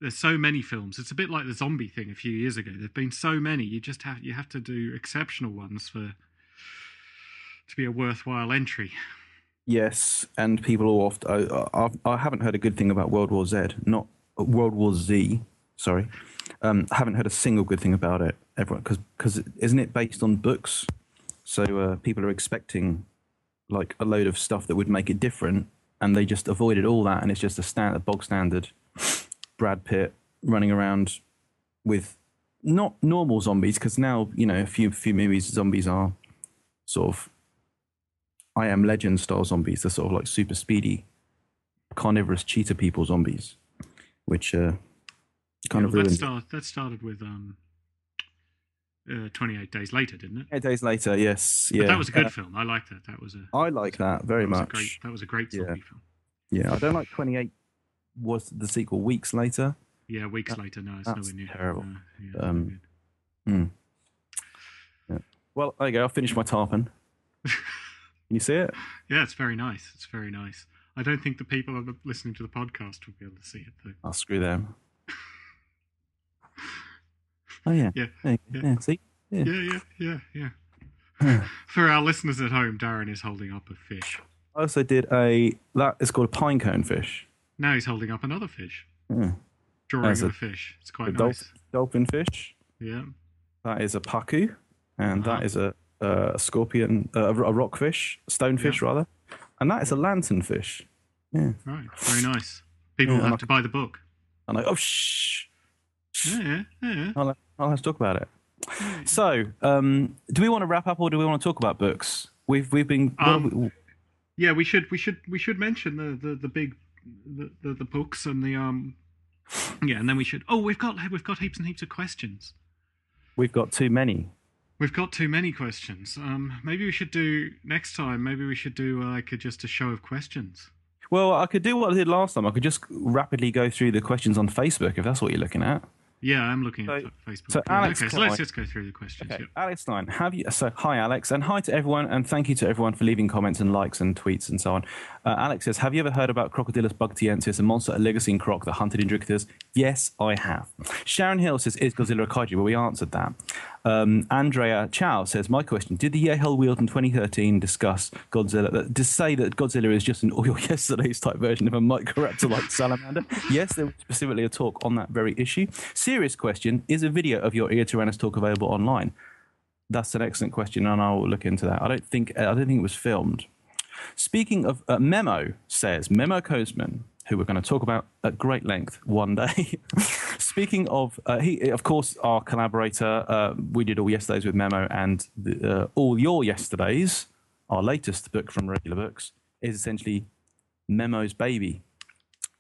There's so many films. It's a bit like the zombie thing a few years ago. There've been so many. You just have you have to do exceptional ones for to be a worthwhile entry. Yes, and people are often. I, I, I haven't heard a good thing about World War Z. Not World War Z. Sorry, um, I haven't heard a single good thing about it. Everyone, because isn't it based on books? So uh, people are expecting like a load of stuff that would make it different, and they just avoided all that, and it's just a standard, bog standard Brad Pitt running around with not normal zombies, because now you know a few few movies zombies are sort of I am Legend style zombies. They're sort of like super speedy, carnivorous cheetah people zombies, which uh, kind Yeah, of that, start, that started with um, uh, 28 Days Later, didn't it? Eight days later, yes, But yeah. that was a good Uh, film. I like that. That was a I like that very that much. Great, that was a great Yeah. film. Yeah, I don't like Twenty Eight. Was the sequel weeks later? Yeah, weeks That- later, no, it's that's nowhere near. terrible. Yeah, Um, not good. Well, there you go. I'll finish my tarpon. Can you see it? yeah, it's very nice. It's very nice. I don't think the people listening to the podcast will be able to see it though. I'll screw them. Oh yeah. Yeah, Yeah. yeah. yeah. See. Yeah, yeah, yeah, yeah. For our listeners at home, Darren is holding up a fish. I also did a that is called a pine cone fish. Now he's holding up another fish. Yeah. Drawing That's of a- a fish. It's A quite nice. dolphin, dolphin fish. Yeah. That is a paku, and that Uh-huh. is a, a scorpion, uh, a rockfish, stonefish rather, and that is a lanternfish. Yeah. Right. Very nice. People Yeah, will have to buy the book. And I oh shh. Yeah, yeah, yeah. I'll, I'll have to talk about it. So, um, do we want to wrap up, or do we want to talk about books? We've we've been. Um, have we- Yeah, we should we should we should mention the the, the big the, the the books and the um yeah, and then we should oh we've got we've got heaps and heaps of questions. we've got too many. We've got too many questions. Um, maybe we should do next time. Maybe we should do uh, like a, just a show of questions. Well, I could do what I did last time. I could just rapidly go through the questions on Facebook if that's what you're looking at. Yeah, I'm looking at So- fa- Facebook. so Alex okay, so let's just go through the questions. Okay, yeah. Alex Stein, have you? So, hi, Alex, and hi to everyone, and thank you to everyone for leaving comments and likes and tweets and so on. Uh, Alex says, "Have you ever heard about Crocodylus bugtiensis, a monster Oligocene croc that hunted Indricatus?" Yes, I have. Sharon Hill says, "Is Godzilla a kaiju?" Well, we answered that. Um, Andrea Cau says, "My question: Did the Jehol Wealden in 2013 discuss Godzilla? To say that Godzilla is just an oil yesterday's type version of a microraptor-like salamander? Yes, there was specifically a talk on that very issue. Serious question: Is a video of your Eotyrannus talk available online? That's an excellent question, and I'll look into that. I don't think I don't think it was filmed. Speaking of uh, Memo, says Memo Kosemen, who we're going to talk about at great length one day. Speaking of, uh, he of course our collaborator. Uh, we did all yesterdays with Memo, and the, uh, all your yesterdays. Our latest book from Regular Books is essentially Memo's baby.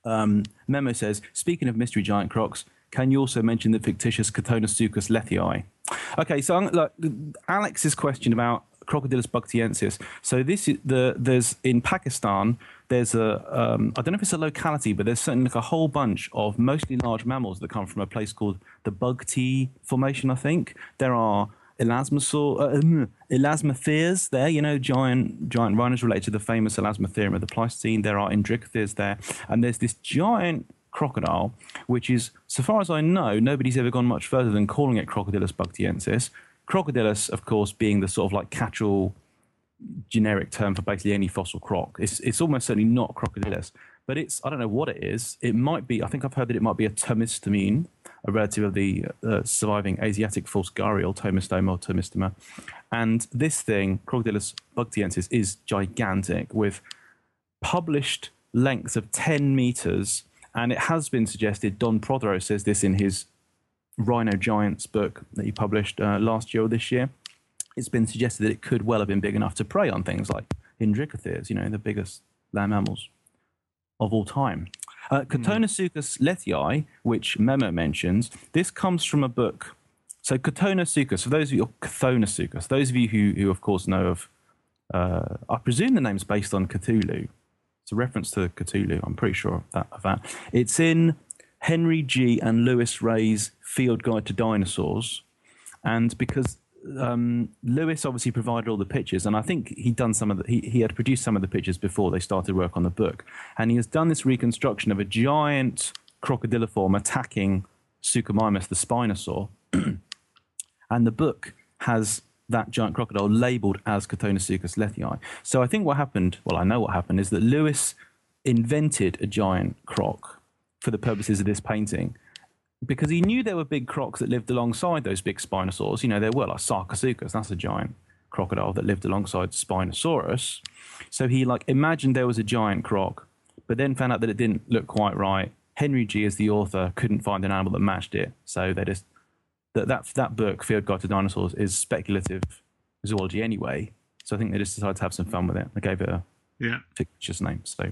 Um, Memo says, speaking of mystery giant crocs, can you also mention the fictitious Catonosuchus lethii? Okay, so look, Alex's question about Crocodylus bugtiensis. So this is the there's in Pakistan. There's a um, I don't know if it's a locality, but there's certainly like a whole bunch of mostly large mammals that come from a place called the Bugti Formation. I think there are elasmosaur, uh, um, there. You know, giant giant rhinos related to the famous elasmotherium of the Pleistocene. There are indricotheres there, and there's this giant crocodile, which is, so far as I know, nobody's ever gone much further than calling it Crocodylus bugtiensis. Crocodilus, of course, being the sort of like catch-all generic term for basically any fossil croc. It's, it's almost certainly not Crocodilus, but it's, I don't know what it is. It might be, I think I've heard that it might be a tomistomine, a relative of the uh, surviving Asiatic false gharial, Tomistoma or Tomistoma. And this thing, Crocodylus bugtiensis, is gigantic with published lengths of 10 meters. And it has been suggested, Don Prothero says this in his Rhino Giants book that he published uh, last year or this year. It's been suggested that it could well have been big enough to prey on things like Indricotheres, you know, the biggest land mammals of all time. Uh, Catonosuchus lethii, which Memo mentions, this comes from a book. So Catonosuchus, for those of you, Cthonasuchus, those of you who, who of course know of, uh, I presume the name's based on Cthulhu. It's a reference to Cthulhu. I'm pretty sure of that. Of that. It's in Henry Gee and Luis Rey's Field Guide to Dinosaurs, and because um, Lewis obviously provided all the pictures, and I think he'd done some of the, he, he had produced some of the pictures before they started work on the book, and he has done this reconstruction of a giant crocodiliform attacking Suchomimus, the Spinosaur, and the book has that giant crocodile labeled as Chthonisuchus lethii. So I think what happened, well, I know what happened, is that Lewis invented a giant croc for the purposes of this painting because he knew there were big crocs that lived alongside those big spinosaurs. You know, there were like Sarcosuchus, that's a giant crocodile that lived alongside Spinosaurus. So he like imagined there was a giant croc, but then found out that it didn't look quite right. Henry Gee, as the author, couldn't find an animal that matched it, so they just that that that book, Field Guide to Dinosaurs, is speculative zoology anyway. So I think they just decided to have some fun with it. They gave it a Yeah. fictitious name. So,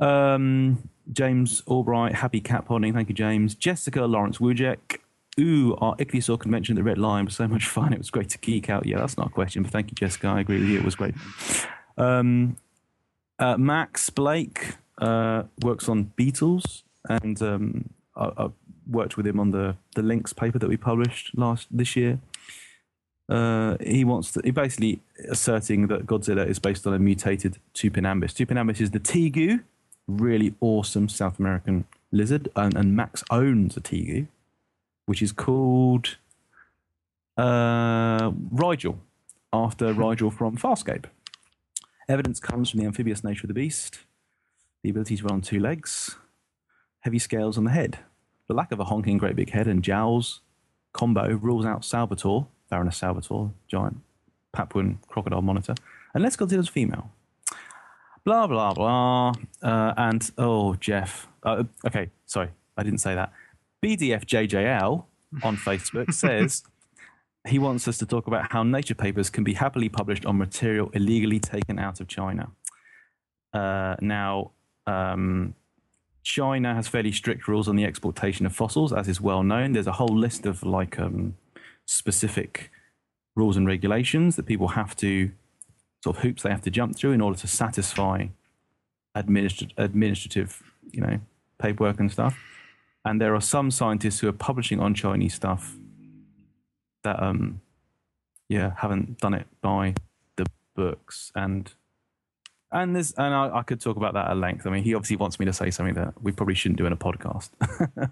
um, James Albright, happy cat podding. Thank you, James. Jessica Lawrence Wujek. Ooh, our Ichthyosaur convention at the Red Lion was so much fun. It was great to geek out. Yeah, that's not a question, but thank you, Jessica. I agree with you. It was great. Um, uh, Max Blake uh, works on beetles, and um, I, I worked with him on the the links paper that we published last this year. Uh, he wants to. He basically asserting that Godzilla is based on a mutated Tupinambis. Tupinambis is the tegu, really awesome South American lizard, and, and Max owns a tegu, which is called uh, Rigel, after Rygel from Farscape. Evidence comes from the amphibious nature of the beast, the ability to run on two legs, heavy scales on the head, the lack of a honking great big head and jowls combo rules out Salvadori, Varanus salvadorii, giant Papuan crocodile monitor, unless Godzilla's female. Blah, blah, blah. Uh, and, oh, Jeff. Uh, okay, sorry, I didn't say that. BDFJJL on Facebook says he wants us to talk about how nature papers can be happily published on material illegally taken out of China. Uh, now, um, China has fairly strict rules on the exportation of fossils, as is well known. There's a whole list of like um, specific rules and regulations that people have to sort of hoops they have to jump through in order to satisfy administrat- administrative, you know, paperwork and stuff. And there are some scientists who are publishing on Chinese stuff that, um, yeah, haven't done it by the books and and there's and I, I could talk about that at length. I mean, he obviously wants me to say something that we probably shouldn't do in a podcast.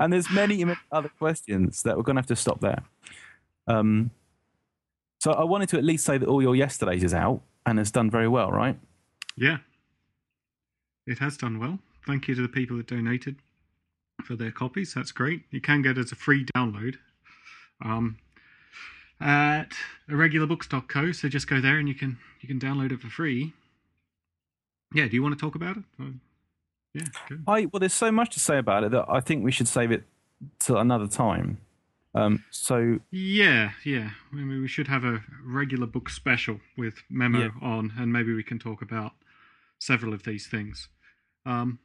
and there's many other questions that we're going to have to stop there. Um, so I wanted to at least say that all your yesterdays is out and has done very well, right? Yeah. It has done well. Thank you to the people that donated for their copies. That's great. You can get it as a free download um, at irregularbooks.co. So just go there and you can you can download it for free. Yeah. Do you want to talk about it? Yeah. Good. I well, there's so much to say about it that I think we should save it till another time. Um, so Yeah, yeah. I mean, we should have a regular book special with Memo Yeah. on, and maybe we can talk about several of these things. Um,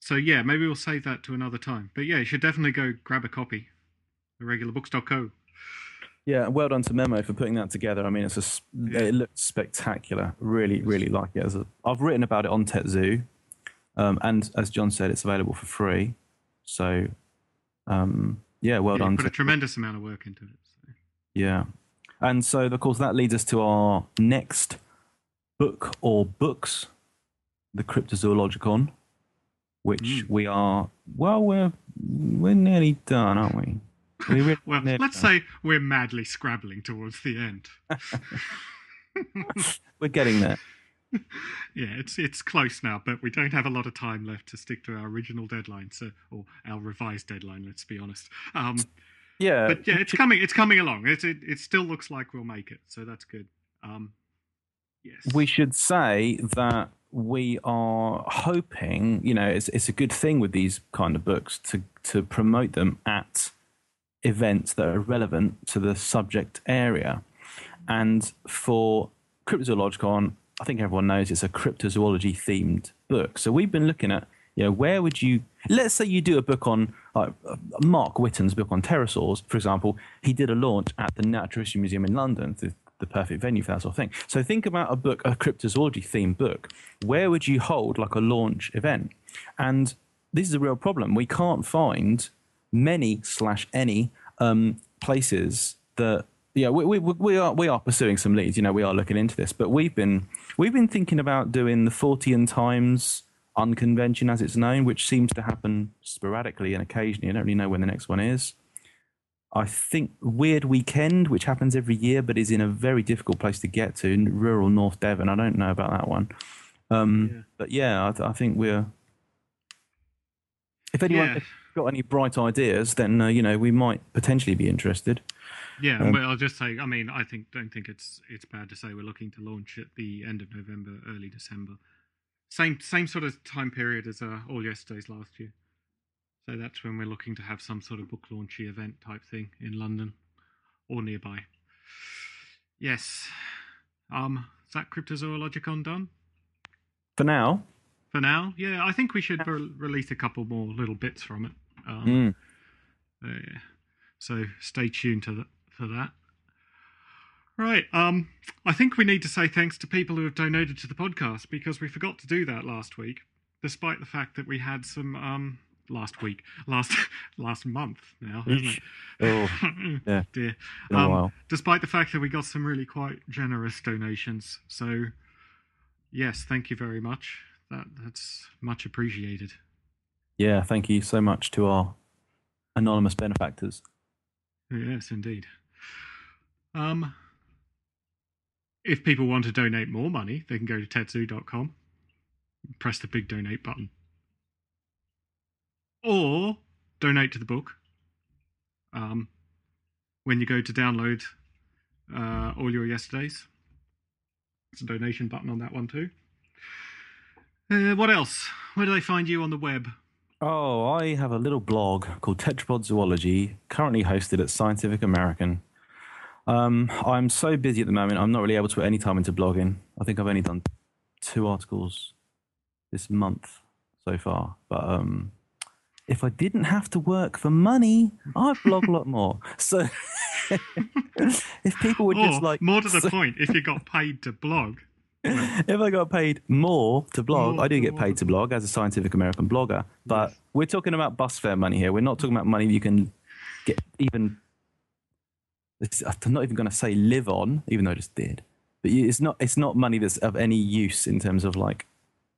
so yeah, maybe we'll save that to another time. But yeah, you should definitely go grab a copy. Irregularbooks.co. Yeah, well done to Memo for putting that together. I mean, it's a, it looks spectacular. Really, really like it. As a, I've written about it on TetZoo, um, and as John said, it's available for free. So, um, yeah, well Yeah, you done. put a tremendous amount of work into it. So. yeah, and so of course that leads us to our next book or books, the Cryptozoologicon, which Mm. we are. Well, we're we're nearly done, aren't we? We Well, let's say we're madly scrabbling towards the end. we're getting there. yeah, it's it's close now, but we don't have a lot of time left to stick to our original deadline, so or our revised deadline. Let's be honest. Um, Yeah, but yeah, it's coming. It's coming along. It, it it still looks like we'll make it, so that's good. Um, yes, we should say that we are hoping, you know, it's it's a good thing with these kind of books to to promote them at events that are relevant to the subject area. And for Cryptozoologicon, I think everyone knows it's a cryptozoology themed book. So we've been looking at, you know, where would you, let's say you do a book on, uh, Mark Witton's book on pterosaurs, for example, he did a launch at the Natural History Museum in London, the, the perfect venue for that sort of thing. So think about a book, a cryptozoology themed book. Where would you hold like a launch event? And this is a real problem. We can't find many slash any um, places that yeah we, we we are we are pursuing some leads. You know, we are looking into this, but we've been we've been thinking about doing the Fortean Times unconvention as it's known, which seems to happen sporadically and occasionally. I don't really know when the next one is. I think Weird Weekend, which happens every year but is in a very difficult place to get to, in rural North Devon. I don't know about that one. Um, Yeah. But yeah, I, th- I think we're. If anyone Yeah. has got any bright ideas, then uh, you know we might potentially be interested. Yeah, Um, but I'll just say, I mean, I think don't think it's it's bad to say we're looking to launch at the end of November, early December. Same same sort of time period as uh, all yesterday's last year. So that's when we're looking to have some sort of book launchy event type thing in London or nearby. Yes. Um, is that Cryptozoologicon done For now, for now? Yeah, I think we should re- release a couple more little bits from it. Um, mm, uh, so stay tuned to that for that. Right. Um, I think we need to say thanks to people who have donated to the podcast because we forgot to do that last week, despite the fact that we had some um last week, last last month now, isn't it? oh, yeah. dear. Um. Despite the fact that we got some really quite generous donations, so yes, thank you very much. That that's much appreciated. Yeah, thank you so much to our anonymous benefactors. Yes, indeed. Um, if people want to donate more money, they can go to tetzoo.com, press the big donate button, or donate to the book. Um, when you go to download uh, all your yesterdays, there's a donation button on that one too. Uh, what else? Where do they find you on the web? Oh, I have a little blog called Tetrapod Zoology, currently hosted at Scientific American. Um, I'm so busy at the moment, I'm not really able to put any time into blogging. I think I've only done two articles this month so far. But um, if I didn't have to work for money, I'd blog a lot more. So if people would or just like. more to the so- point, if you got paid to blog, if I got paid more to blog, I do get paid to blog as a Scientific American blogger. But Yes. we're talking about bus fare money here. We're not talking about money you can get even. I'm not even going to say live on, even though I just did. But it's not. It's not money that's of any use in terms of like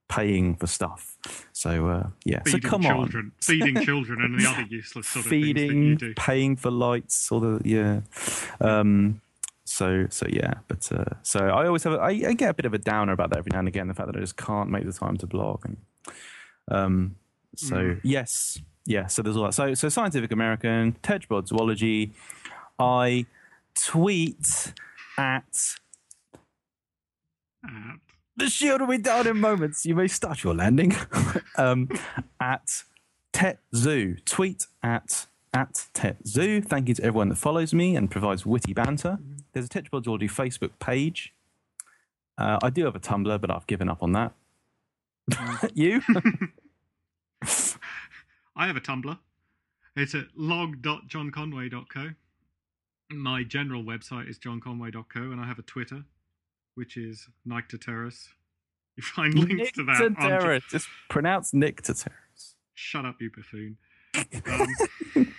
paying for stuff. So uh, yeah. feeding so come children, feeding children, and the other useless on, sort of things that you feeding, do. paying for lights, all the yeah. Um, so so yeah, but uh, so I always have a, I, I get a bit of a downer about that every now and again. The fact that I just can't make the time to blog and um, so Mm. yes, yeah. So there's all that. So so Scientific American, Tetrapod Zoology. I tweet at the shield will be down in moments. You may start your landing um, at TetZoo. Tweet at at TetZoo. Thank you to everyone that follows me and provides witty banter. There's a Tetrapod Zoology Facebook page. Uh, I do have a Tumblr, but I've given up on that. you? I have a Tumblr. It's at log.johnconway.co. My general website is johnconway.co, and I have a Twitter, which is Nyctoterrus. You find links to that. Nictoterrus. Just pronounce Nictoterrus. Shut up, you buffoon. Um,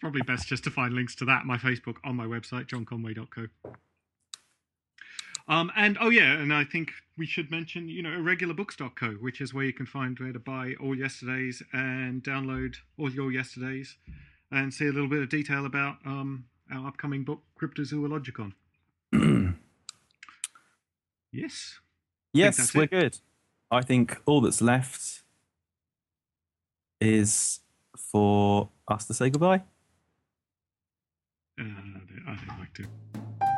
probably best just to find links to that, my Facebook, on my website, johnconway.co. Um, and oh yeah, and I think we should mention, you know, irregularbooks.co, which is where you can find where to buy all yesterdays and download all your yesterdays and see a little bit of detail about um, our upcoming book, Cryptozoologicon. Yes. yes, we're it. good. I think all that's left is for us to say goodbye. Uh, I don't- like to.